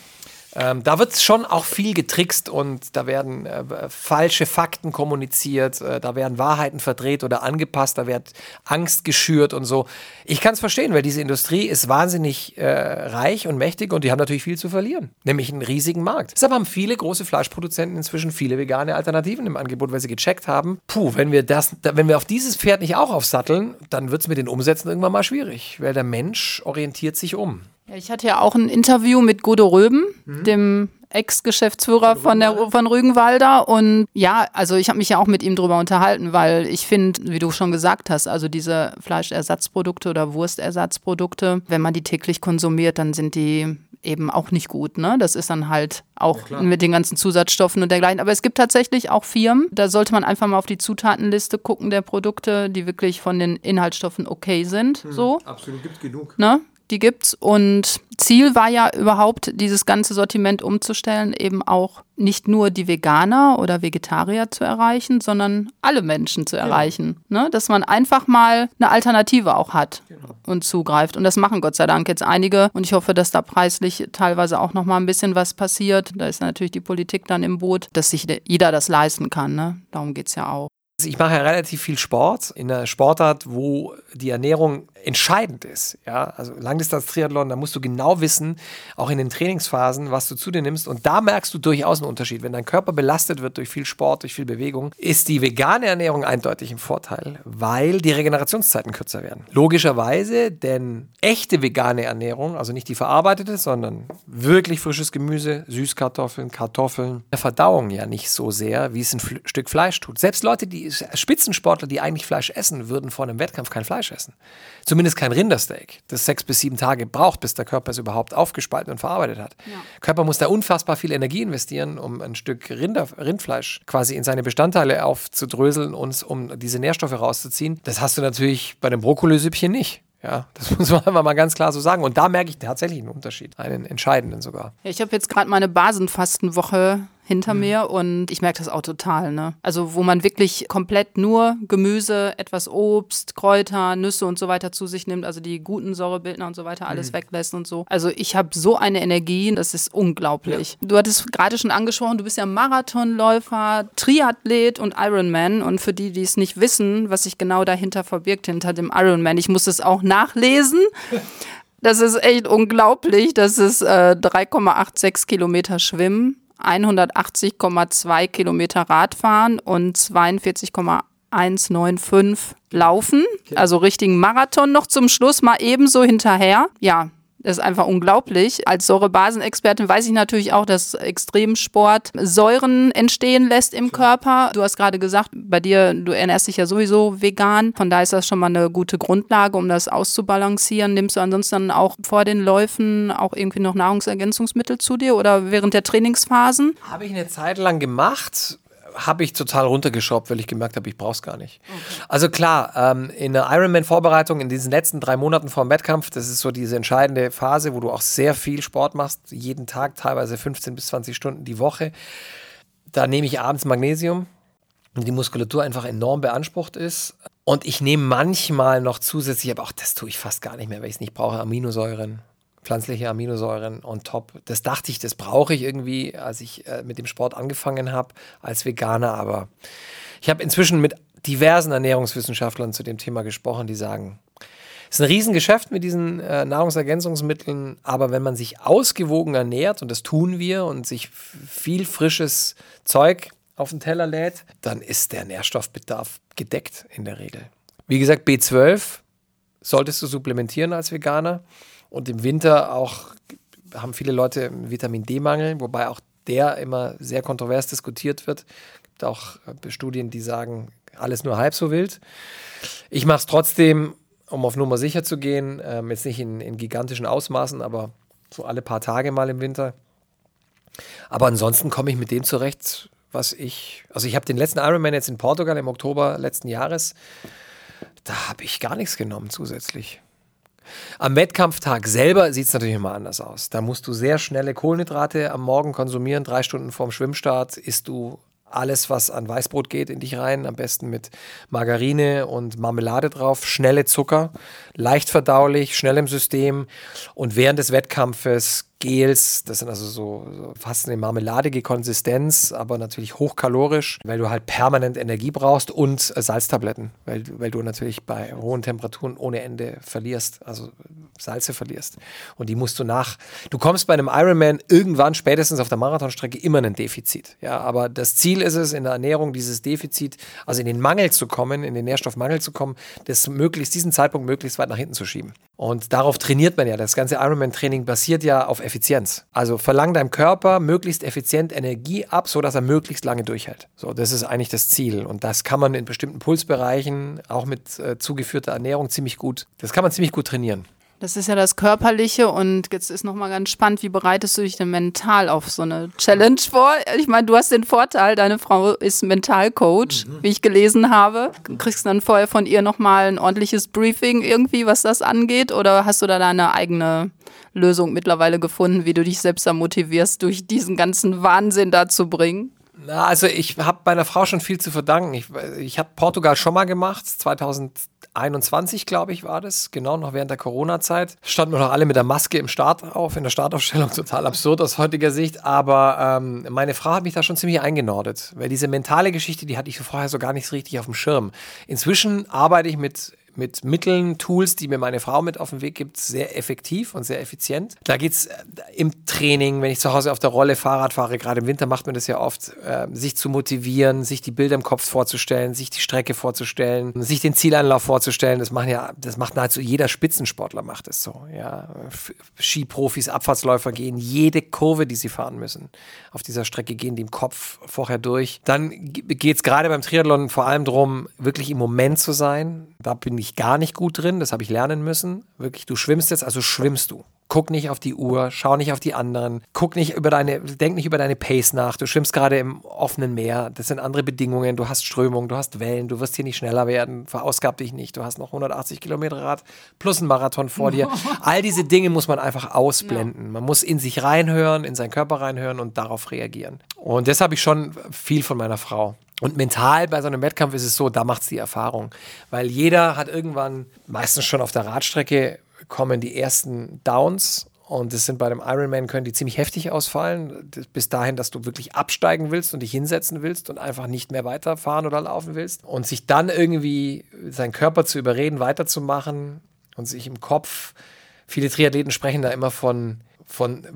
Ähm, da wird schon auch viel getrickst und da werden äh, falsche Fakten kommuniziert, äh, da werden Wahrheiten verdreht oder angepasst, da wird Angst geschürt und so. Ich kann es verstehen, weil diese Industrie ist wahnsinnig äh, reich und mächtig und die haben natürlich viel zu verlieren, nämlich einen riesigen Markt. Deshalb haben viele große Fleischproduzenten inzwischen viele vegane Alternativen im Angebot, weil sie gecheckt haben, puh, wenn wir das, wenn wir auf dieses Pferd nicht auch aufsatteln, dann wird es mit den Umsätzen irgendwann mal schwierig, weil der Mensch orientiert sich um. Ich hatte ja auch ein Interview mit Guido Röben, mhm. dem Ex-Geschäftsführer von, von Rügenwalder. Und ja, also ich habe mich ja auch mit ihm drüber unterhalten, weil ich finde, wie du schon gesagt hast, also diese Fleischersatzprodukte oder Wurstersatzprodukte, wenn man die täglich konsumiert, dann sind die eben auch nicht gut. Ne? Das ist dann halt auch ja, mit den ganzen Zusatzstoffen und dergleichen. Aber es gibt tatsächlich auch Firmen, da sollte man einfach mal auf die Zutatenliste gucken der Produkte, die wirklich von den Inhaltsstoffen okay sind. Hm, so. Absolut, gibt genug. Ne? Die gibt's. Und Ziel war ja überhaupt, dieses ganze Sortiment umzustellen, eben auch nicht nur die Veganer oder Vegetarier zu erreichen, sondern alle Menschen zu erreichen. Genau. Ne? Dass man einfach mal eine Alternative auch hat genau. und zugreift. Und das machen Gott sei Dank jetzt einige. Und ich hoffe, dass da preislich teilweise auch noch mal ein bisschen was passiert. Da ist natürlich die Politik dann im Boot, dass sich jeder das leisten kann. Ne? Darum geht es ja auch. Ich mache ja relativ viel Sport in einer Sportart, wo die Ernährung entscheidend ist. Ja, also Langdistanz-Triathlon, da musst du genau wissen, auch in den Trainingsphasen, was du zu dir nimmst. Und da merkst du durchaus einen Unterschied. Wenn dein Körper belastet wird durch viel Sport, durch viel Bewegung, ist die vegane Ernährung eindeutig im Vorteil, weil die Regenerationszeiten kürzer werden. Logischerweise, denn echte vegane Ernährung, also nicht die verarbeitete, sondern wirklich frisches Gemüse, Süßkartoffeln, Kartoffeln, der Verdauung ja nicht so sehr, wie es ein Stück Fleisch tut. Selbst Leute, die Spitzensportler, die eigentlich Fleisch essen, würden vor einem Wettkampf kein Fleisch essen. Zumindest kein Rindersteak, das sechs bis sieben Tage braucht, bis der Körper es überhaupt aufgespalten und verarbeitet hat. Ja. Der Körper muss da unfassbar viel Energie investieren, um ein Stück Rinder, Rindfleisch quasi in seine Bestandteile aufzudröseln und um diese Nährstoffe rauszuziehen. Das hast du natürlich bei dem Brokkolisüppchen nicht. Ja, das muss man einfach mal ganz klar so sagen. Und da merke ich tatsächlich einen Unterschied, einen entscheidenden sogar. Ja, ich habe jetzt gerade meine Basenfastenwoche hinter mhm. mir und ich merke das auch total. Ne? Also wo man wirklich komplett nur Gemüse, etwas Obst, Kräuter, Nüsse und so weiter zu sich nimmt, also die guten Säurebildner und so weiter alles mhm. weglässt und so. Also ich habe so eine Energie, das ist unglaublich. Ja. Du hattest gerade schon angesprochen, du bist ja Marathonläufer, Triathlet und Ironman und für die, die es nicht wissen, was sich genau dahinter verbirgt, hinter dem Ironman, ich muss es auch nachlesen. Das ist echt unglaublich. Das ist äh, 3,86 Kilometer Schwimmen, 180,2 Kilometer Radfahren und 42,195 Laufen. Also richtigen Marathon noch zum Schluss mal ebenso hinterher. Ja, das ist einfach unglaublich. Als Säurebasenexpertin weiß ich natürlich auch, dass Extremsport Säuren entstehen lässt im Körper. Du hast gerade gesagt, bei dir, du ernährst dich ja sowieso vegan. Von daher ist das schon mal eine gute Grundlage, um das auszubalancieren. Nimmst du ansonsten auch vor den Läufen auch irgendwie noch Nahrungsergänzungsmittel zu dir oder während der Trainingsphasen? Habe ich eine Zeit lang gemacht habe ich total runtergeschraubt, weil ich gemerkt habe, ich brauche es gar nicht. Okay. Also klar, ähm, in der Ironman-Vorbereitung, in diesen letzten drei Monaten vor dem Wettkampf, das ist so diese entscheidende Phase, wo du auch sehr viel Sport machst, jeden Tag, teilweise 15 bis 20 Stunden die Woche. Da nehme ich abends Magnesium, die Muskulatur einfach enorm beansprucht ist. Und ich nehme manchmal noch zusätzlich, aber auch das tue ich fast gar nicht mehr, weil ich es nicht brauche, Aminosäuren pflanzliche Aminosäuren on top. Das dachte ich, das brauche ich irgendwie, als ich äh, mit dem Sport angefangen habe, als Veganer. Aber ich habe inzwischen mit diversen Ernährungswissenschaftlern zu dem Thema gesprochen, die sagen, ist ein Riesengeschäft mit diesen äh, Nahrungsergänzungsmitteln, aber wenn man sich ausgewogen ernährt, und das tun wir, und sich viel frisches Zeug auf den Teller lädt, dann ist der Nährstoffbedarf gedeckt in der Regel. Wie gesagt, B12 solltest du supplementieren als Veganer. Und im Winter auch haben viele Leute Vitamin D-Mangel, wobei auch der immer sehr kontrovers diskutiert wird. Es gibt auch äh, Studien, die sagen, alles nur halb so wild. Ich mache es trotzdem, um auf Nummer sicher zu gehen. Ähm, jetzt nicht in, in gigantischen Ausmaßen, aber so alle paar Tage mal im Winter. Aber ansonsten komme ich mit dem zurecht, was ich. Also ich habe den letzten Ironman jetzt in Portugal im Oktober letzten Jahres. Da habe ich gar nichts genommen zusätzlich. Am Wettkampftag selber sieht es natürlich immer anders aus. Da musst du sehr schnelle Kohlenhydrate am Morgen konsumieren. Drei Stunden vorm Schwimmstart isst du alles, was an Weißbrot geht, in dich rein. Am besten mit Margarine und Marmelade drauf. Schnelle Zucker, leicht verdaulich, schnell im System. Und während des Wettkampfes Gels, das sind also so, fast eine marmeladige Konsistenz, aber natürlich hochkalorisch, weil du halt permanent Energie brauchst und äh, Salztabletten, weil, weil du natürlich bei hohen Temperaturen ohne Ende verlierst, also Salze verlierst. Und die musst du nach. Du kommst bei einem Ironman irgendwann spätestens auf der Marathonstrecke immer in ein Defizit. Ja, aber das Ziel ist es in der Ernährung, dieses Defizit, also in den Mangel zu kommen, in den Nährstoffmangel zu kommen, das möglichst, diesen Zeitpunkt möglichst weit nach hinten zu schieben. Und darauf trainiert man ja. Das ganze Ironman-Training basiert ja auf Effizienz. Also verlang deinem Körper möglichst effizient Energie ab, sodass er möglichst lange durchhält. So, das ist eigentlich das Ziel. Und das kann man in bestimmten Pulsbereichen, auch mit äh, zugeführter Ernährung, ziemlich gut, das kann man ziemlich gut trainieren. Das ist ja das Körperliche und jetzt ist nochmal ganz spannend, wie bereitest du dich denn mental auf so eine Challenge vor? Ich meine, du hast den Vorteil, deine Frau ist Mentalcoach, mhm. wie ich gelesen habe. Kriegst du dann vorher von ihr nochmal ein ordentliches Briefing irgendwie, was das angeht? Oder hast du da deine eigene Lösung mittlerweile gefunden, wie du dich selbst da motivierst, durch diesen ganzen Wahnsinn da zu bringen? Na, also ich habe meiner Frau schon viel zu verdanken. Ich, ich habe Portugal schon mal gemacht, 2021 glaube ich war das, genau noch während der Corona-Zeit. Standen wir noch alle mit der Maske im Start auf, in der Startaufstellung, total absurd aus heutiger Sicht. Aber ähm, meine Frau hat mich da schon ziemlich eingenordet, weil diese mentale Geschichte, die hatte ich vorher so gar nicht so richtig auf dem Schirm. Inzwischen arbeite ich mit mit Mitteln, Tools, die mir meine Frau mit auf den Weg gibt, sehr effektiv und sehr effizient. Da geht es äh, im Training, wenn ich zu Hause auf der Rolle Fahrrad fahre, gerade im Winter macht man das ja oft, äh, sich zu motivieren, sich die Bilder im Kopf vorzustellen, sich die Strecke vorzustellen, sich den Zielanlauf vorzustellen. Das machen ja, das macht nahezu jeder Spitzensportler macht es so. Ja. Skiprofis, Abfahrtsläufer gehen jede Kurve, die sie fahren müssen, auf dieser Strecke gehen die im Kopf vorher durch. Dann geht es gerade beim Triathlon vor allem darum, wirklich im Moment zu sein. Da bin ich gar nicht gut drin, das habe ich lernen müssen. Wirklich, du schwimmst jetzt, also schwimmst du. Guck nicht auf die Uhr, schau nicht auf die anderen, guck nicht über deine, denk nicht über deine Pace nach. Du schwimmst gerade im offenen Meer, das sind andere Bedingungen, du hast Strömung, du hast Wellen, du wirst hier nicht schneller werden, verausgab dich nicht, du hast noch 180 Kilometer Rad plus einen Marathon vor dir. All diese Dinge muss man einfach ausblenden. Man muss in sich reinhören, in seinen Körper reinhören und darauf reagieren. Und das habe ich schon viel von meiner Frau. Und mental bei so einem Wettkampf ist es so, da macht es die Erfahrung. Weil jeder hat irgendwann, meistens schon auf der Radstrecke, kommen die ersten Downs. Und das sind bei dem Ironman, können die ziemlich heftig ausfallen. Bis dahin, dass du wirklich absteigen willst und dich hinsetzen willst und einfach nicht mehr weiterfahren oder laufen willst. Und sich dann irgendwie seinen Körper zu überreden, weiterzumachen und sich im Kopf, viele Triathleten sprechen da immer von von,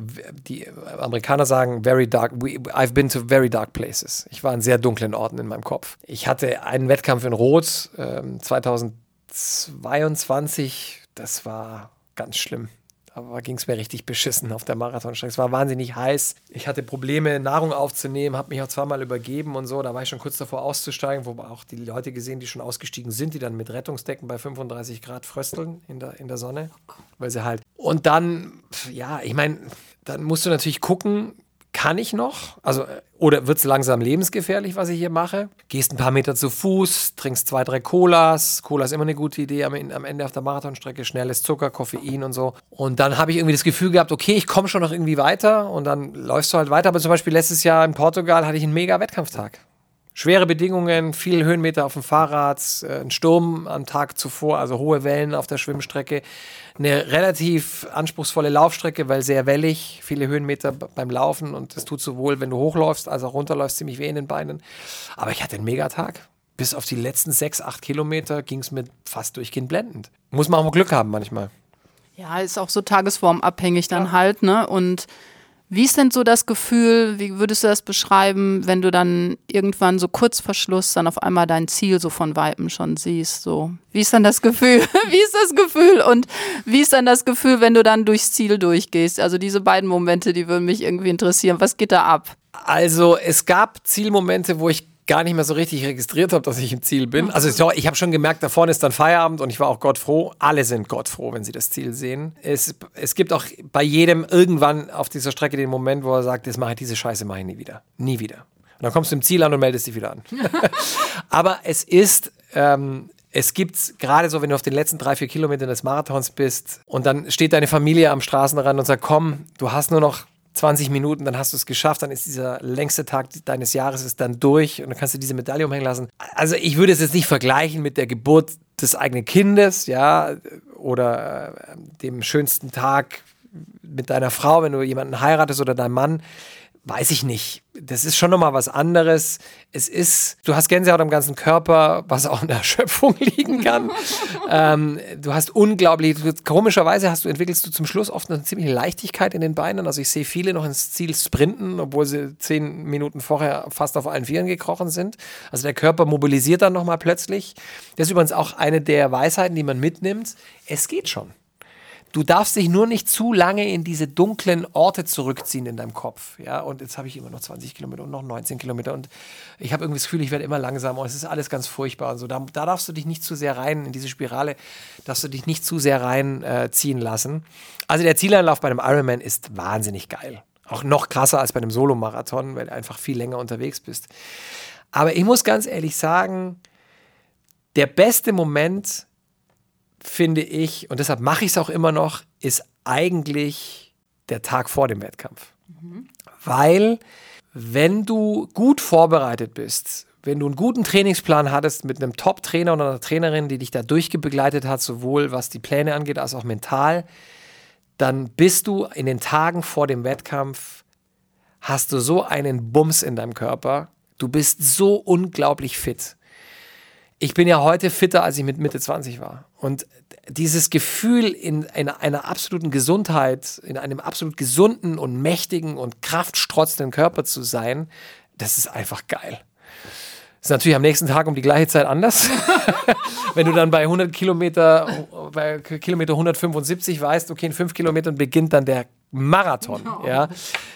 die Amerikaner sagen, very dark, we, I've been to very dark places. Ich war in sehr dunklen Orten in meinem Kopf. Ich hatte einen Wettkampf in Rot äh, 2022, das war ganz schlimm. Aber ging es mir richtig beschissen auf der Marathonstrecke. Es war wahnsinnig heiß. Ich hatte Probleme, Nahrung aufzunehmen, habe mich auch zweimal übergeben und so. Da war ich schon kurz davor auszusteigen, wo auch die Leute gesehen, die schon ausgestiegen sind, die dann mit Rettungsdecken bei 35 Grad frösteln in der, in der Sonne. Weil sie halt. Und dann, ja, ich meine, dann musst du natürlich gucken, kann ich noch? Also, oder wird es langsam lebensgefährlich, was ich hier mache? Gehst ein paar Meter zu Fuß, trinkst zwei, drei Colas. Cola ist immer eine gute Idee am, am Ende auf der Marathonstrecke. Schnelles Zucker, Koffein und so. Und dann habe ich irgendwie das Gefühl gehabt, okay, ich komme schon noch irgendwie weiter. Und dann läufst du halt weiter. Aber zum Beispiel letztes Jahr in Portugal hatte ich einen mega Wettkampftag. Schwere Bedingungen, viel Höhenmeter auf dem Fahrrad, äh, ein Sturm am Tag zuvor, also hohe Wellen auf der Schwimmstrecke. Eine relativ anspruchsvolle Laufstrecke, weil sehr wellig, viele Höhenmeter beim Laufen und es tut sowohl, wenn du hochläufst, als auch runterläufst, ziemlich weh in den Beinen. Aber ich hatte einen Megatag bis auf die letzten sechs, acht Kilometer ging es mir fast durchgehend blendend. Muss man auch mal Glück haben manchmal. Ja, ist auch so tagesformabhängig dann ja. halt, ne? Und wie ist denn so das Gefühl, wie würdest du das beschreiben, wenn du dann irgendwann so kurz vor Schluss dann auf einmal dein Ziel so von Weitem schon siehst? So, wie ist dann das Gefühl? wie ist das Gefühl? Und wie ist dann das Gefühl, wenn du dann durchs Ziel durchgehst? Also diese beiden Momente, die würden mich irgendwie interessieren. Was geht da ab? Also es gab Zielmomente, wo ich gar nicht mehr so richtig registriert habe, dass ich im Ziel bin. Also ich habe schon gemerkt, da vorne ist dann Feierabend und ich war auch Gott froh. Alle sind Gott froh, wenn sie das Ziel sehen. Es, es gibt auch bei jedem irgendwann auf dieser Strecke den Moment, wo er sagt, das mache ich diese Scheiße mache ich nie wieder. Nie wieder. Und dann kommst du im Ziel an und meldest dich wieder an. Aber es ist, ähm, es gibt gerade so, wenn du auf den letzten drei, vier Kilometern des Marathons bist und dann steht deine Familie am Straßenrand und sagt, komm, du hast nur noch 20 Minuten, dann hast du es geschafft, dann ist dieser längste Tag deines Jahres ist dann durch und dann kannst du diese Medaille umhängen lassen. Also ich würde es jetzt nicht vergleichen mit der Geburt des eigenen Kindes, ja, oder äh, dem schönsten Tag mit deiner Frau, wenn du jemanden heiratest oder deinem Mann weiß ich nicht. Das ist schon nochmal was anderes. Es ist, du hast Gänsehaut am ganzen Körper, was auch in der Erschöpfung liegen kann. ähm, du hast unglaublich, komischerweise hast du, entwickelst du zum Schluss oft eine ziemliche Leichtigkeit in den Beinen. Also ich sehe viele noch ins Ziel sprinten, obwohl sie zehn Minuten vorher fast auf allen Vieren gekrochen sind. Also der Körper mobilisiert dann nochmal plötzlich. Das ist übrigens auch eine der Weisheiten, die man mitnimmt. Es geht schon. Du darfst dich nur nicht zu lange in diese dunklen Orte zurückziehen in deinem Kopf. Ja, und jetzt habe ich immer noch 20 Kilometer und noch 19 Kilometer und ich habe irgendwie das Gefühl, ich werde immer langsamer und es ist alles ganz furchtbar und so. Da, da, darfst du dich nicht zu sehr rein in diese Spirale, darfst du dich nicht zu sehr reinziehen äh, lassen. Also der Zieleinlauf bei einem Ironman ist wahnsinnig geil. Auch noch krasser als bei einem Solomarathon, weil du einfach viel länger unterwegs bist. Aber ich muss ganz ehrlich sagen, der beste Moment finde ich, und deshalb mache ich es auch immer noch, ist eigentlich der Tag vor dem Wettkampf. Mhm. Weil, wenn du gut vorbereitet bist, wenn du einen guten Trainingsplan hattest mit einem Top-Trainer oder einer Trainerin, die dich da durchgebegleitet hat, sowohl was die Pläne angeht als auch mental, dann bist du in den Tagen vor dem Wettkampf, hast du so einen Bums in deinem Körper, du bist so unglaublich fit ich bin ja heute fitter, als ich mit Mitte 20 war. Und dieses Gefühl in einer, einer, absoluten Gesundheit, in einem absolut gesunden und mächtigen und kraftstrotzenden Körper zu sein, das ist einfach geil. Das ist natürlich am nächsten Tag um die gleiche Zeit anders. Wenn du dann bei 100 Kilometer, bei Kilometer 175 weißt, okay, in fünf Kilometern beginnt dann der Marathon, oh. ja,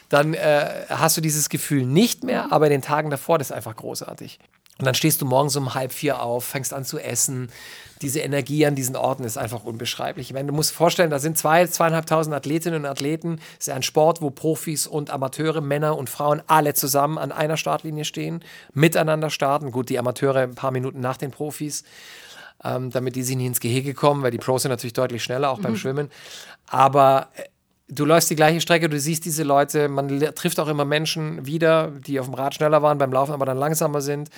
dann äh, hast du dieses Gefühl nicht mehr, aber in den Tagen davor, das ist einfach großartig. Und dann stehst du morgens um halb vier auf, fängst an zu essen. Diese Energie an diesen Orten ist einfach unbeschreiblich. Ich meine, du musst dir vorstellen, da sind zwei, zweieinhalbtausend Athletinnen und Athleten. Es ist ein Sport, wo Profis und Amateure, Männer und Frauen alle zusammen an einer Startlinie stehen, miteinander starten. Gut, die Amateure ein paar Minuten nach den Profis, ähm, damit die sich nicht ins Gehege kommen, weil die Pros sind natürlich deutlich schneller, auch mhm. beim Schwimmen. Aber äh, du läufst die gleiche Strecke, du siehst diese Leute, man trifft auch immer Menschen wieder, die auf dem Rad schneller waren beim Laufen, aber dann langsamer sind.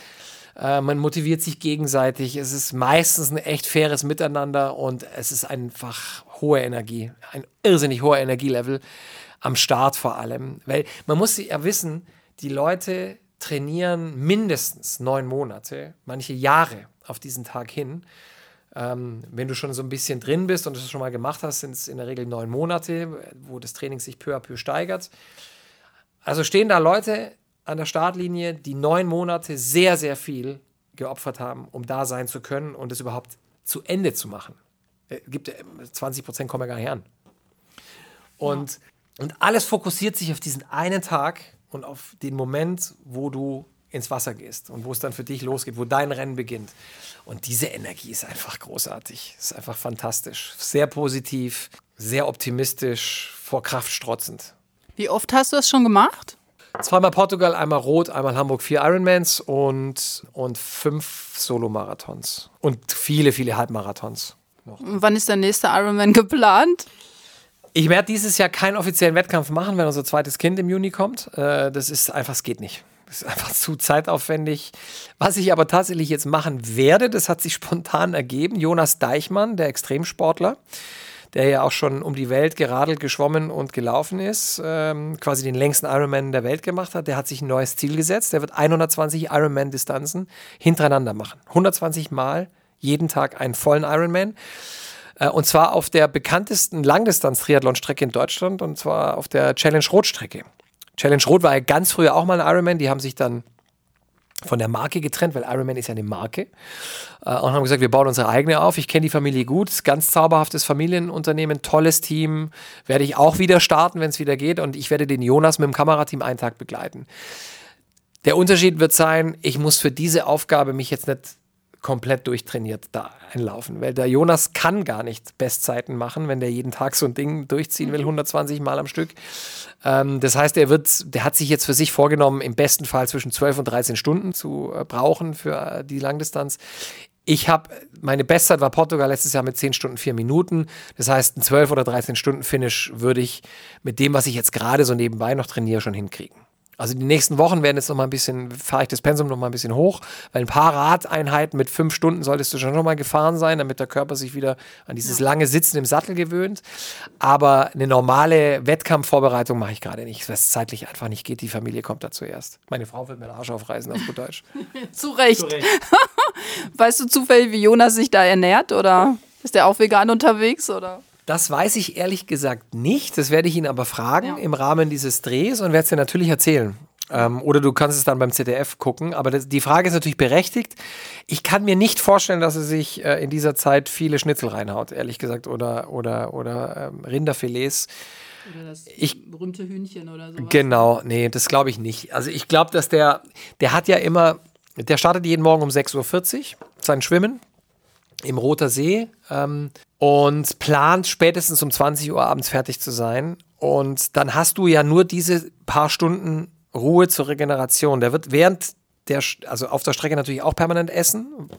Äh, man motiviert sich gegenseitig. Es ist meistens ein echt faires Miteinander und es ist einfach hohe Energie, ein irrsinnig hoher Energielevel am Start vor allem. Weil man muss ja wissen, die Leute trainieren mindestens neun Monate, manche Jahre auf diesen Tag hin. Ähm, wenn du schon so ein bisschen drin bist und das schon mal gemacht hast, sind es in der Regel neun Monate, wo das Training sich peu à peu steigert. Also stehen da Leute an der Startlinie, die neun Monate sehr, sehr viel geopfert haben, um da sein zu können und es überhaupt zu Ende zu machen. Äh, gibt 20 Prozent kommen ja gar nicht an. Und, ja. und alles fokussiert sich auf diesen einen Tag und auf den Moment, wo du ins Wasser gehst und wo es dann für dich losgeht, wo dein Rennen beginnt. Und diese Energie ist einfach großartig, ist einfach fantastisch, sehr positiv, sehr optimistisch, vor Kraft strotzend. Wie oft hast du das schon gemacht? Zweimal Portugal, einmal Rot, einmal Hamburg, vier Ironmans und, und fünf Solo-Marathons. Und viele, viele Halbmarathons. Noch. Wann ist der nächste Ironman geplant? Ich werde dieses Jahr keinen offiziellen Wettkampf machen, wenn unser zweites Kind im Juni kommt. Äh, das ist einfach, es geht nicht. Das ist einfach zu zeitaufwendig. Was ich aber tatsächlich jetzt machen werde, das hat sich spontan ergeben. Jonas Deichmann, der Extremsportler, der ja auch schon um die Welt geradelt, geschwommen und gelaufen ist, ähm, quasi den längsten Ironman der Welt gemacht hat. Der hat sich ein neues Ziel gesetzt. Der wird 120 Ironman-Distanzen hintereinander machen. 120 Mal jeden Tag einen vollen Ironman. Äh, und zwar auf der bekanntesten Langdistanz-Triathlon-Strecke in Deutschland, und zwar auf der Challenge Rot-Strecke. Challenge Rot war ja ganz früher auch mal ein Ironman, die haben sich dann von der Marke getrennt, weil Ironman ist ja eine Marke. Äh, und haben gesagt, wir bauen unsere eigene auf. Ich kenne die Familie gut, ganz zauberhaftes Familienunternehmen, tolles Team. Werde ich auch wieder starten, wenn es wieder geht. Und ich werde den Jonas mit dem Kamerateam einen Tag begleiten. Der Unterschied wird sein, ich muss für diese Aufgabe mich jetzt nicht komplett durchtrainiert da einlaufen. Weil der Jonas kann gar nicht Bestzeiten machen, wenn der jeden Tag so ein Ding durchziehen will, 120 Mal am Stück. Ähm, das heißt, er wird, der hat sich jetzt für sich vorgenommen, im besten Fall zwischen 12 und 13 Stunden zu äh, brauchen für äh, die Langdistanz. Ich habe, meine Bestzeit war Portugal letztes Jahr mit 10 Stunden 4 Minuten. Das heißt, ein 12 oder 13 Stunden Finish würde ich mit dem, was ich jetzt gerade so nebenbei noch trainiere, schon hinkriegen. Also die nächsten Wochen werden jetzt noch mal ein bisschen, fahre ich das Pensum noch mal ein bisschen hoch, weil ein paar Radeinheiten mit fünf Stunden solltest du schon noch mal gefahren sein, damit der Körper sich wieder an dieses ja. lange Sitzen im Sattel gewöhnt. Aber eine normale Wettkampfvorbereitung mache ich gerade nicht, weil es zeitlich einfach nicht geht. Die Familie kommt da zuerst. Meine Frau wird mir den Arsch aufreißen auf gut Deutsch. Zu Recht. Zu Recht. weißt du zufällig, wie Jonas sich da ernährt oder ist der auch vegan unterwegs oder? Das weiß ich ehrlich gesagt nicht. Das werde ich ihn aber fragen ja. im Rahmen dieses Drehs und werde es dir natürlich erzählen. Ähm, oder du kannst es dann beim ZDF gucken. Aber das, die Frage ist natürlich berechtigt. Ich kann mir nicht vorstellen, dass er sich äh, in dieser Zeit viele Schnitzel reinhaut, ehrlich gesagt, oder, oder, oder ähm, Rinderfilets. Oder das ich, berühmte Hühnchen oder so. Genau, nee, das glaube ich nicht. Also ich glaube, dass der, der hat ja immer, der startet jeden Morgen um 6.40 Uhr sein Schwimmen im Roter See ähm, und plant spätestens um 20 Uhr abends fertig zu sein. Und dann hast du ja nur diese paar Stunden Ruhe zur Regeneration. Der wird während der, also auf der Strecke natürlich auch permanent essen.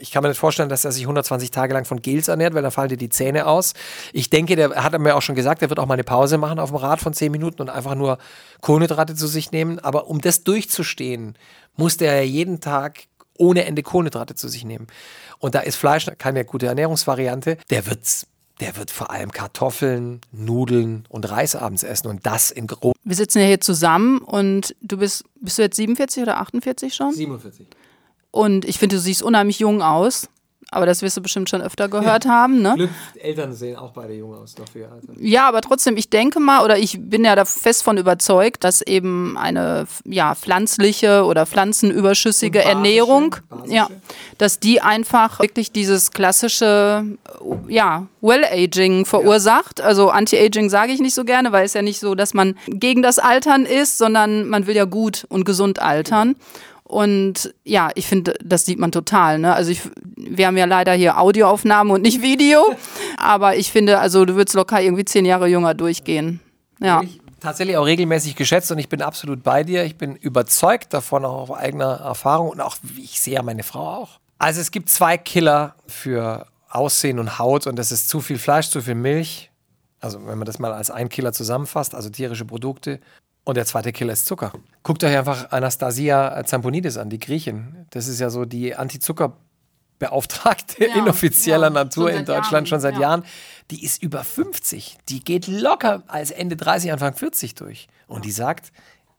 Ich kann mir nicht vorstellen, dass er sich 120 Tage lang von Gels ernährt, weil dann fallen dir die Zähne aus. Ich denke, der hat mir auch schon gesagt, er wird auch mal eine Pause machen auf dem Rad von 10 Minuten und einfach nur Kohlenhydrate zu sich nehmen. Aber um das durchzustehen, muss der jeden Tag ohne Ende Kohlenhydrate zu sich nehmen. Und da ist Fleisch keine gute Ernährungsvariante. Der wird der wird vor allem Kartoffeln, Nudeln und Reis abends essen und das in grob. Wir sitzen ja hier zusammen und du bist, bist du jetzt 47 oder 48 schon? 47. Und ich finde, du siehst unheimlich jung aus. Aber das wirst du bestimmt schon öfter gehört haben, ne? Glück, Eltern sehen auch beide jung aus, noch für ihr Alter. Ja, aber trotzdem, ich denke mal, oder ich bin ja da fest von überzeugt, dass eben eine ja, pflanzliche oder pflanzenüberschüssige basische, Ernährung, basische. ja, dass die einfach wirklich dieses klassische, ja, Well-Aging verursacht. Ja. Also Anti-Aging sage ich nicht so gerne, weil es ja nicht so, dass man gegen das Altern ist, sondern man will ja gut und gesund altern. Ja. Und ja, ich finde, das sieht man total. Ne? Also ich, wir haben ja leider hier Audioaufnahmen und nicht Video. aber ich finde, also du würdest locker irgendwie zehn Jahre jünger durchgehen. Ja. Ich tatsächlich auch regelmäßig geschätzt und ich bin absolut bei dir. Ich bin überzeugt davon, auch auf eigener Erfahrung und auch, wie ich sehe, meine Frau auch. Also es gibt zwei Killer für Aussehen und Haut und das ist zu viel Fleisch, zu viel Milch. Also wenn man das mal als ein Killer zusammenfasst, also tierische Produkte und der zweite Killer ist Zucker. Guckt euch einfach Anastasia Zamponidis an, die Griechin. Das ist ja so die Anti-Zucker-Beauftragte ja, inoffizieller ja, Natur in Deutschland Jahren, schon seit ja. Jahren. Die ist über 50. Die geht locker als Ende 30, Anfang 40 durch. Und die sagt,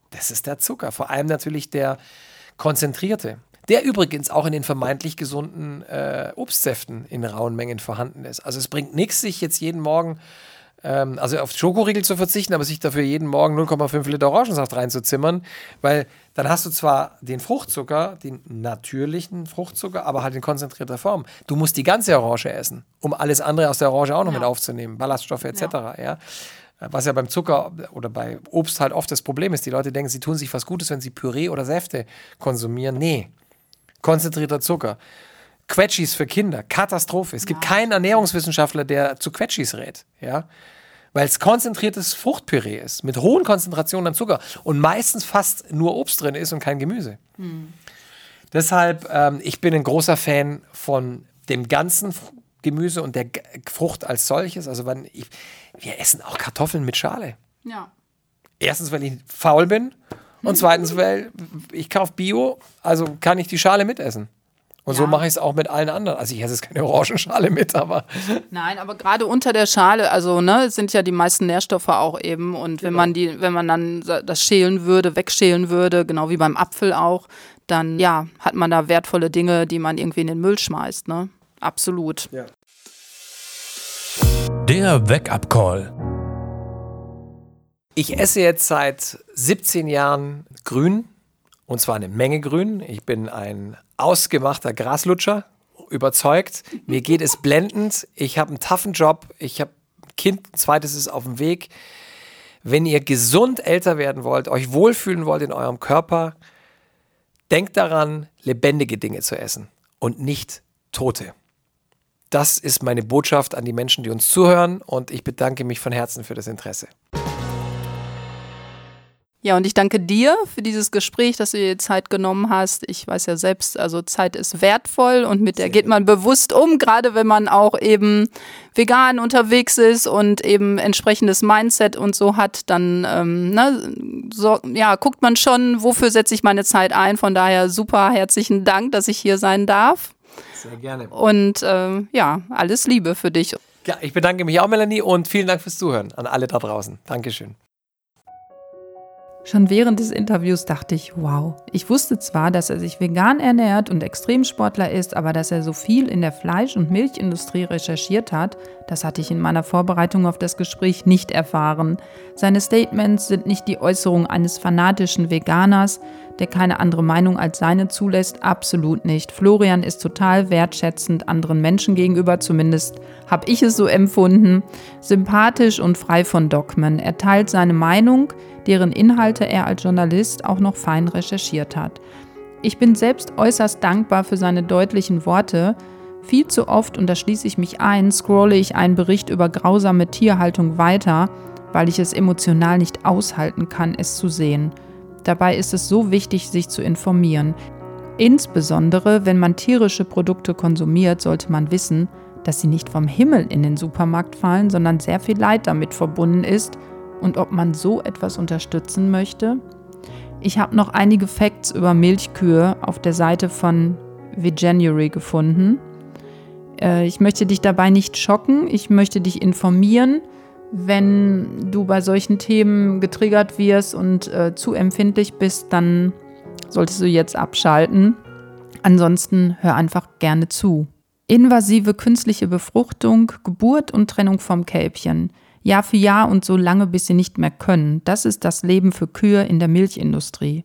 das ist der Zucker. Vor allem natürlich der konzentrierte. Der übrigens auch in den vermeintlich gesunden äh, Obstsäften in rauen Mengen vorhanden ist. Also es bringt nichts, sich jetzt jeden Morgen ähm, also auf Schokoriegel zu verzichten, aber sich dafür jeden Morgen 0,5 Liter Orangensaft reinzuzimmern, weil dann hast du zwar den Fruchtzucker, den natürlichen Fruchtzucker, aber halt in konzentrierter Form. Du musst die ganze Orange essen, um alles andere aus der Orange auch noch ja. mit aufzunehmen, Ballaststoffe etc. Ja. ja. Was ja beim Zucker oder bei Obst halt oft das Problem ist. Die Leute denken, sie tun sich was Gutes, wenn sie Püree oder Säfte konsumieren. Nee, konzentrierter Zucker. Quetschis für Kinder, Katastrophe. Es gibt ja. keinen Ernährungswissenschaftler, der zu Quetschis rät. Ja? weil es konzentriertes Fruchtpüree ist, mit hohen Konzentrationen an Zucker und meistens fast nur Obst drin ist und kein Gemüse. Hm. Deshalb, ähm, ich bin ein großer Fan von dem ganzen Gemüse und der Frucht als solches. Also wenn ich, wir essen auch Kartoffeln mit Schale. Ja. Erstens, weil ich faul bin und zweitens, weil ich kaufe Bio, also kann ich die Schale mitessen. Und Ja. so mache ich es auch mit allen anderen. Also ich esse jetzt keine Orangenschale mit, aber Nein, aber gerade unter der Schale, also ne, sind ja die meisten Nährstoffe auch eben. Und wenn man die, wenn man dann das schälen würde, wegschälen würde, genau wie beim Apfel auch, dann ja, hat man da wertvolle Dinge, die man irgendwie in den Müll schmeißt, ne? Absolut. Der Wake-up-Call. ich esse jetzt seit 17 Jahren grün. Und zwar eine Menge grün. Ich bin ein ausgemachter Graslutscher, überzeugt. Mir geht es blendend. Ich habe einen taffen Job. Ich habe ein Kind, ein zweites ist auf dem Weg. Wenn ihr gesund älter werden wollt, euch wohlfühlen wollt in eurem Körper, denkt daran, lebendige Dinge zu essen und nicht tote. Das ist meine Botschaft an die Menschen, die uns zuhören und ich bedanke mich von Herzen für das Interesse. Ja, und ich danke dir für dieses Gespräch, dass du dir Zeit genommen hast. Ich weiß ja selbst, also Zeit ist wertvoll und mit der geht man bewusst um, gerade wenn man auch eben vegan unterwegs ist und eben entsprechendes Mindset und so hat, dann ähm, ne, so, ja, guckt man schon, wofür setze ich meine Zeit ein. Von daher super herzlichen Dank, dass ich hier sein darf. Sehr gerne. Und ähm, ja, alles Liebe für dich. Ja, ich bedanke mich auch, Melanie, und vielen Dank fürs Zuhören an alle da draußen. Dankeschön. Schon während des Interviews dachte ich, wow. Ich wusste zwar, dass er sich vegan ernährt und Extremsportler ist, aber dass er so viel in der Fleisch- und Milchindustrie recherchiert hat, das hatte ich in meiner Vorbereitung auf das Gespräch nicht erfahren. Seine Statements sind nicht die Äußerung eines fanatischen Veganers, der keine andere Meinung als seine zulässt, absolut nicht. Florian ist total wertschätzend anderen Menschen gegenüber, zumindest habe ich es so empfunden, sympathisch und frei von Dogmen. Er teilt seine Meinung, deren Inhalte er als Journalist auch noch fein recherchiert hat. Ich bin selbst äußerst dankbar für seine deutlichen Worte. Viel zu oft, und da schließe ich mich ein, scrolle ich einen Bericht über grausame Tierhaltung weiter, weil ich es emotional nicht aushalten kann, es zu sehen. Dabei ist es so wichtig, sich zu informieren. Insbesondere, wenn man tierische Produkte konsumiert, sollte man wissen, dass sie nicht vom Himmel in den Supermarkt fallen, sondern sehr viel Leid damit verbunden ist und ob man so etwas unterstützen möchte. Ich habe noch einige Facts über Milchkühe auf der Seite von Veganuary gefunden. Äh, ich möchte dich dabei nicht schocken, ich möchte dich informieren. Wenn du bei solchen Themen getriggert wirst und äh, zu empfindlich bist, dann solltest du jetzt abschalten. Ansonsten hör einfach gerne zu. Invasive künstliche Befruchtung, Geburt und Trennung vom Kälbchen. Jahr für Jahr und so lange, bis sie nicht mehr können. Das ist das Leben für Kühe in der Milchindustrie.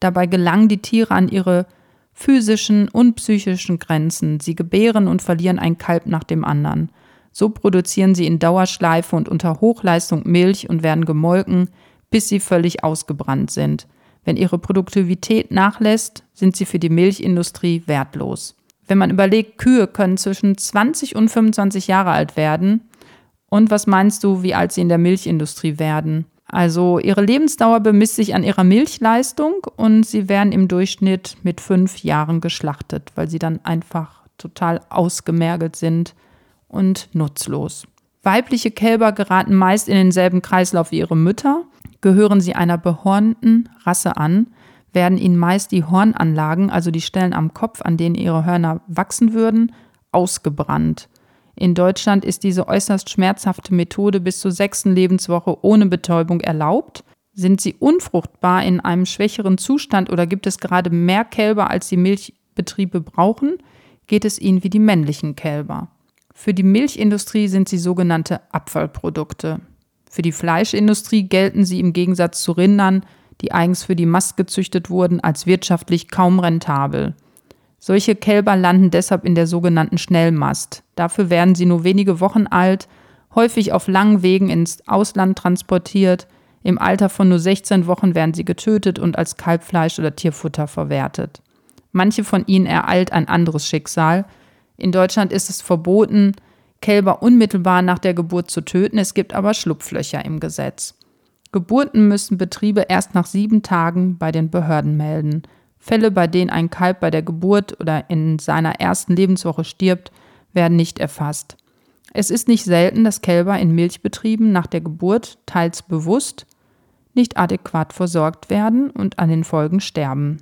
Dabei gelangen die Tiere an ihre physischen und psychischen Grenzen. Sie gebären und verlieren ein Kalb nach dem anderen. So produzieren sie in Dauerschleife und unter Hochleistung Milch und werden gemolken, bis sie völlig ausgebrannt sind. Wenn ihre Produktivität nachlässt, sind sie für die Milchindustrie wertlos. Wenn man überlegt, Kühe können zwischen 20 und 25 Jahre alt werden, und was meinst du, wie alt sie in der Milchindustrie werden? Also ihre Lebensdauer bemisst sich an ihrer Milchleistung und sie werden im Durchschnitt mit fünf Jahren geschlachtet, weil sie dann einfach total ausgemergelt sind und nutzlos. Weibliche Kälber geraten meist in denselben Kreislauf wie ihre Mütter. Gehören sie einer behornten Rasse an, werden ihnen meist die Hornanlagen, also die Stellen am Kopf, an denen ihre Hörner wachsen würden, ausgebrannt. In Deutschland ist diese äußerst schmerzhafte Methode bis zur sechsten Lebenswoche ohne Betäubung erlaubt. Sind sie unfruchtbar in einem schwächeren Zustand oder gibt es gerade mehr Kälber, als die Milchbetriebe brauchen, geht es ihnen wie die männlichen Kälber. Für die Milchindustrie sind sie sogenannte Abfallprodukte. Für die Fleischindustrie gelten sie im Gegensatz zu Rindern, die eigens für die Mast gezüchtet wurden, als wirtschaftlich kaum rentabel. Solche Kälber landen deshalb in der sogenannten Schnellmast. Dafür werden sie nur wenige Wochen alt, häufig auf langen Wegen ins Ausland transportiert. Im Alter von nur 16 Wochen werden sie getötet und als Kalbfleisch oder Tierfutter verwertet. Manche von ihnen ereilt ein anderes Schicksal. In Deutschland ist es verboten, Kälber unmittelbar nach der Geburt zu töten. Es gibt aber Schlupflöcher im Gesetz. Geburten müssen Betriebe erst nach sieben Tagen bei den Behörden melden. Fälle, bei denen ein Kalb bei der Geburt oder in seiner ersten Lebenswoche stirbt, werden nicht erfasst. Es ist nicht selten, dass Kälber in Milchbetrieben nach der Geburt teils bewusst nicht adäquat versorgt werden und an den Folgen sterben.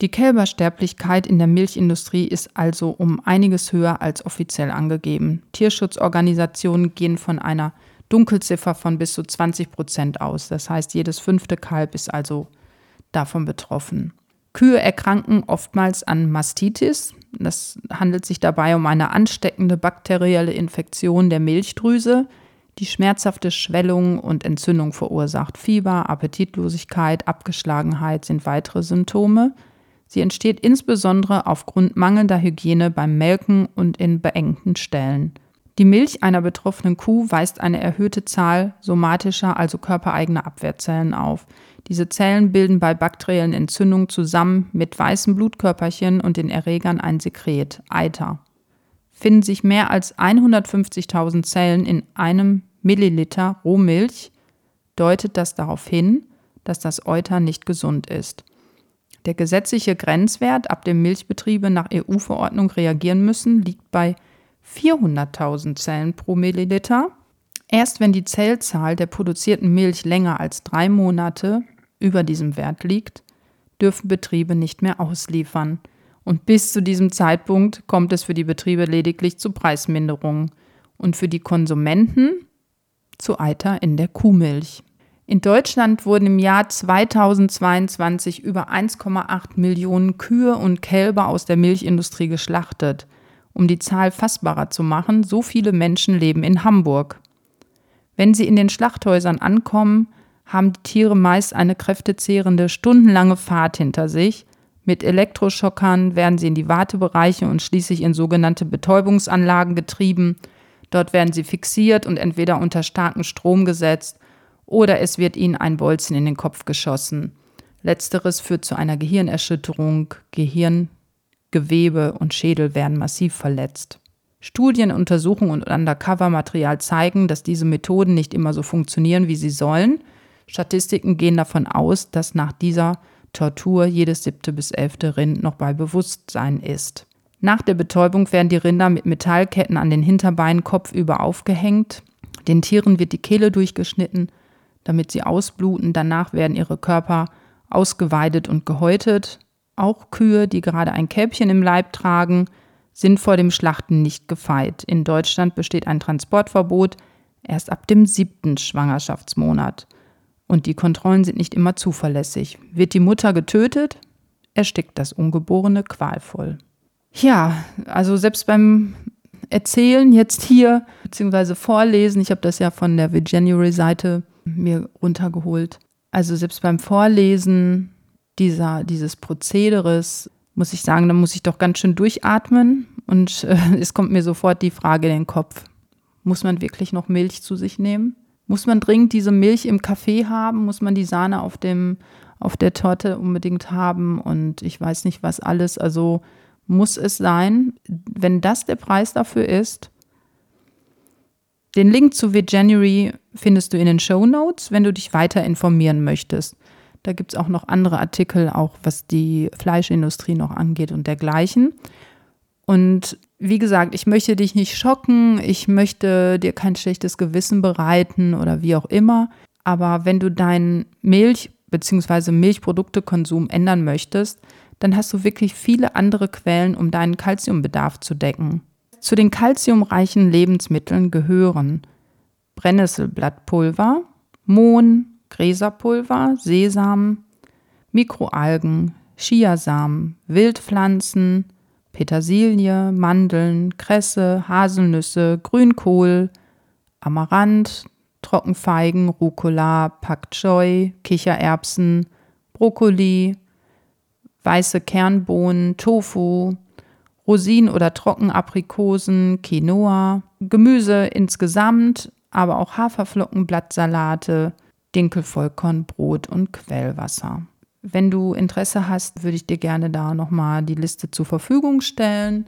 Die Kälbersterblichkeit in der Milchindustrie ist also um einiges höher als offiziell angegeben. Tierschutzorganisationen gehen von einer Dunkelziffer von bis zu 20 Prozent aus. Das heißt, jedes fünfte Kalb ist also davon betroffen. Kühe erkranken oftmals an Mastitis. Das handelt sich dabei um eine ansteckende bakterielle Infektion der Milchdrüse, die schmerzhafte Schwellung und Entzündung verursacht. Fieber, Appetitlosigkeit, Abgeschlagenheit sind weitere Symptome. Sie entsteht insbesondere aufgrund mangelnder Hygiene beim Melken und in beengten Stellen. Die Milch einer betroffenen Kuh weist eine erhöhte Zahl somatischer, also körpereigener Abwehrzellen auf. Diese Zellen bilden bei bakteriellen Entzündungen zusammen mit weißen Blutkörperchen und den Erregern ein Sekret, Eiter. Finden sich mehr als 150.000 Zellen in einem Milliliter Rohmilch, deutet das darauf hin, dass das Euter nicht gesund ist. Der gesetzliche Grenzwert, ab dem Milchbetriebe nach EU-Verordnung reagieren müssen, liegt bei 400.000 Zellen pro Milliliter. Erst wenn die Zellzahl der produzierten Milch länger als drei Monate über diesem Wert liegt, dürfen Betriebe nicht mehr ausliefern. Und bis zu diesem Zeitpunkt kommt es für die Betriebe lediglich zu Preisminderungen und für die Konsumenten zu Eiter in der Kuhmilch. In Deutschland wurden im Jahr 2022 über 1,8 Millionen Kühe und Kälber aus der Milchindustrie geschlachtet. Um die Zahl fassbarer zu machen, so viele Menschen leben in Hamburg. Wenn sie in den Schlachthäusern ankommen, haben die Tiere meist eine kräftezehrende, stundenlange Fahrt hinter sich. Mit Elektroschockern werden sie in die Wartebereiche und schließlich in sogenannte Betäubungsanlagen getrieben. Dort werden sie fixiert und entweder unter starken Strom gesetzt oder es wird ihnen ein Bolzen in den Kopf geschossen. Letzteres führt zu einer Gehirnerschütterung, Gehirngewebe und Schädel werden massiv verletzt. Studien, Untersuchungen und Undercover-Material zeigen, dass diese Methoden nicht immer so funktionieren, wie sie sollen. Statistiken gehen davon aus, dass nach dieser Tortur jedes siebte bis elfte Rind noch bei Bewusstsein ist. Nach der Betäubung werden die Rinder mit Metallketten an den Hinterbeinen kopfüber aufgehängt. Den Tieren wird die Kehle durchgeschnitten, damit sie ausbluten. Danach werden ihre Körper ausgeweidet und gehäutet. Auch Kühe, die gerade ein Kälbchen im Leib tragen, sind vor dem Schlachten nicht gefeit. In Deutschland besteht ein Transportverbot erst ab dem siebten Schwangerschaftsmonat. Und die Kontrollen sind nicht immer zuverlässig. Wird die Mutter getötet, erstickt das Ungeborene qualvoll. Ja, also selbst beim Erzählen jetzt hier, beziehungsweise Vorlesen, ich habe das ja von der Veganuary-Seite mir runtergeholt. Also selbst beim Vorlesen dieser, dieses Prozederes muss ich sagen, da muss ich doch ganz schön durchatmen und äh, es kommt mir sofort die Frage in den Kopf. Muss man wirklich noch Milch zu sich nehmen? Muss man dringend diese Milch im Kaffee haben? Muss man die Sahne auf, dem, auf der Torte unbedingt haben? Und ich weiß nicht, was alles. Also muss es sein, wenn das der Preis dafür ist. Den Link zu Veganuary findest du in den Show Notes, wenn du dich weiter informieren möchtest. Da gibt es auch noch andere Artikel, auch was die Fleischindustrie noch angeht und dergleichen. Und wie gesagt, ich möchte dich nicht schocken, ich möchte dir kein schlechtes Gewissen bereiten oder wie auch immer. Aber wenn du deinen Milch- bzw. Milchproduktekonsum ändern möchtest, dann hast du wirklich viele andere Quellen, um deinen Kalziumbedarf zu decken. Zu den kalziumreichen Lebensmitteln gehören Brennnesselblattpulver, Mohn, Gräserpulver, Sesam, Mikroalgen, Chiasamen, Wildpflanzen, Petersilie, Mandeln, Kresse, Haselnüsse, Grünkohl, Amaranth, Trockenfeigen, Rucola, Pak Choi, Kichererbsen, Brokkoli, weiße Kernbohnen, Tofu, Rosinen oder Trockenaprikosen, Quinoa, Gemüse insgesamt, aber auch Haferflocken, Blattsalate, Dinkelvollkornbrot und Quellwasser. Wenn du Interesse hast, würde ich dir gerne da nochmal die Liste zur Verfügung stellen,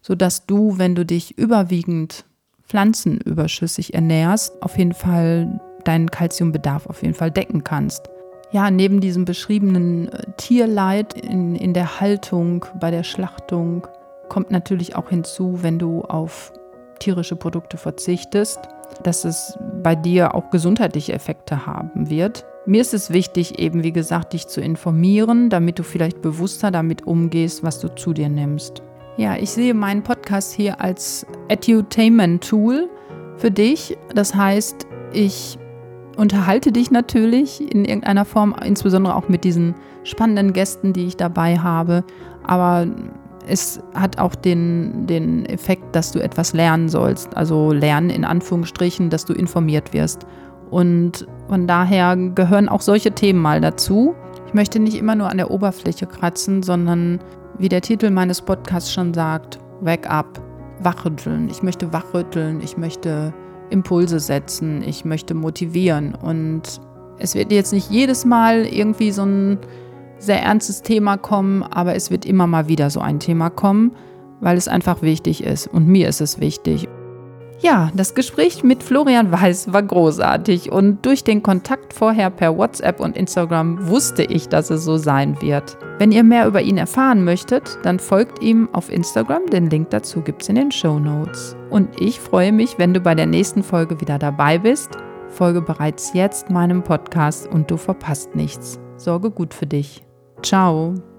sodass du, wenn du dich überwiegend pflanzenüberschüssig ernährst, auf jeden Fall deinen Kalziumbedarf auf jeden Fall decken kannst. Ja, neben diesem beschriebenen äh, Tierleid in, in der Haltung, bei der Schlachtung, kommt natürlich auch hinzu, wenn du auf tierische Produkte verzichtest, dass es bei dir auch gesundheitliche Effekte haben wird Mir ist es wichtig, eben wie gesagt, dich zu informieren, damit du vielleicht bewusster damit umgehst, was du zu dir nimmst. Ja, ich sehe meinen Podcast hier als Edutainment-Tool für dich. Das heißt, ich unterhalte dich natürlich in irgendeiner Form, insbesondere auch mit diesen spannenden Gästen, die ich dabei habe. Aber es hat auch den, den Effekt, dass du etwas lernen sollst. Also lernen in Anführungsstrichen, dass du informiert wirst. Und von daher gehören auch solche Themen mal dazu. Ich möchte nicht immer nur an der Oberfläche kratzen, sondern wie der Titel meines Podcasts schon sagt, wake up, wachrütteln. Ich möchte wachrütteln, ich möchte Impulse setzen, ich möchte motivieren. Und es wird jetzt nicht jedes Mal irgendwie so ein sehr ernstes Thema kommen, aber es wird immer mal wieder so ein Thema kommen, weil es einfach wichtig ist. Und mir ist es wichtig. Ja, das Gespräch mit Florian Weiß war großartig und durch den Kontakt vorher per WhatsApp und Instagram wusste ich, dass es so sein wird. Wenn ihr mehr über ihn erfahren möchtet, dann folgt ihm auf Instagram, den Link dazu gibt es in den Show Notes. Und ich freue mich, wenn du bei der nächsten Folge wieder dabei bist. Folge bereits jetzt meinem Podcast und du verpasst nichts. Sorge gut für dich. Ciao.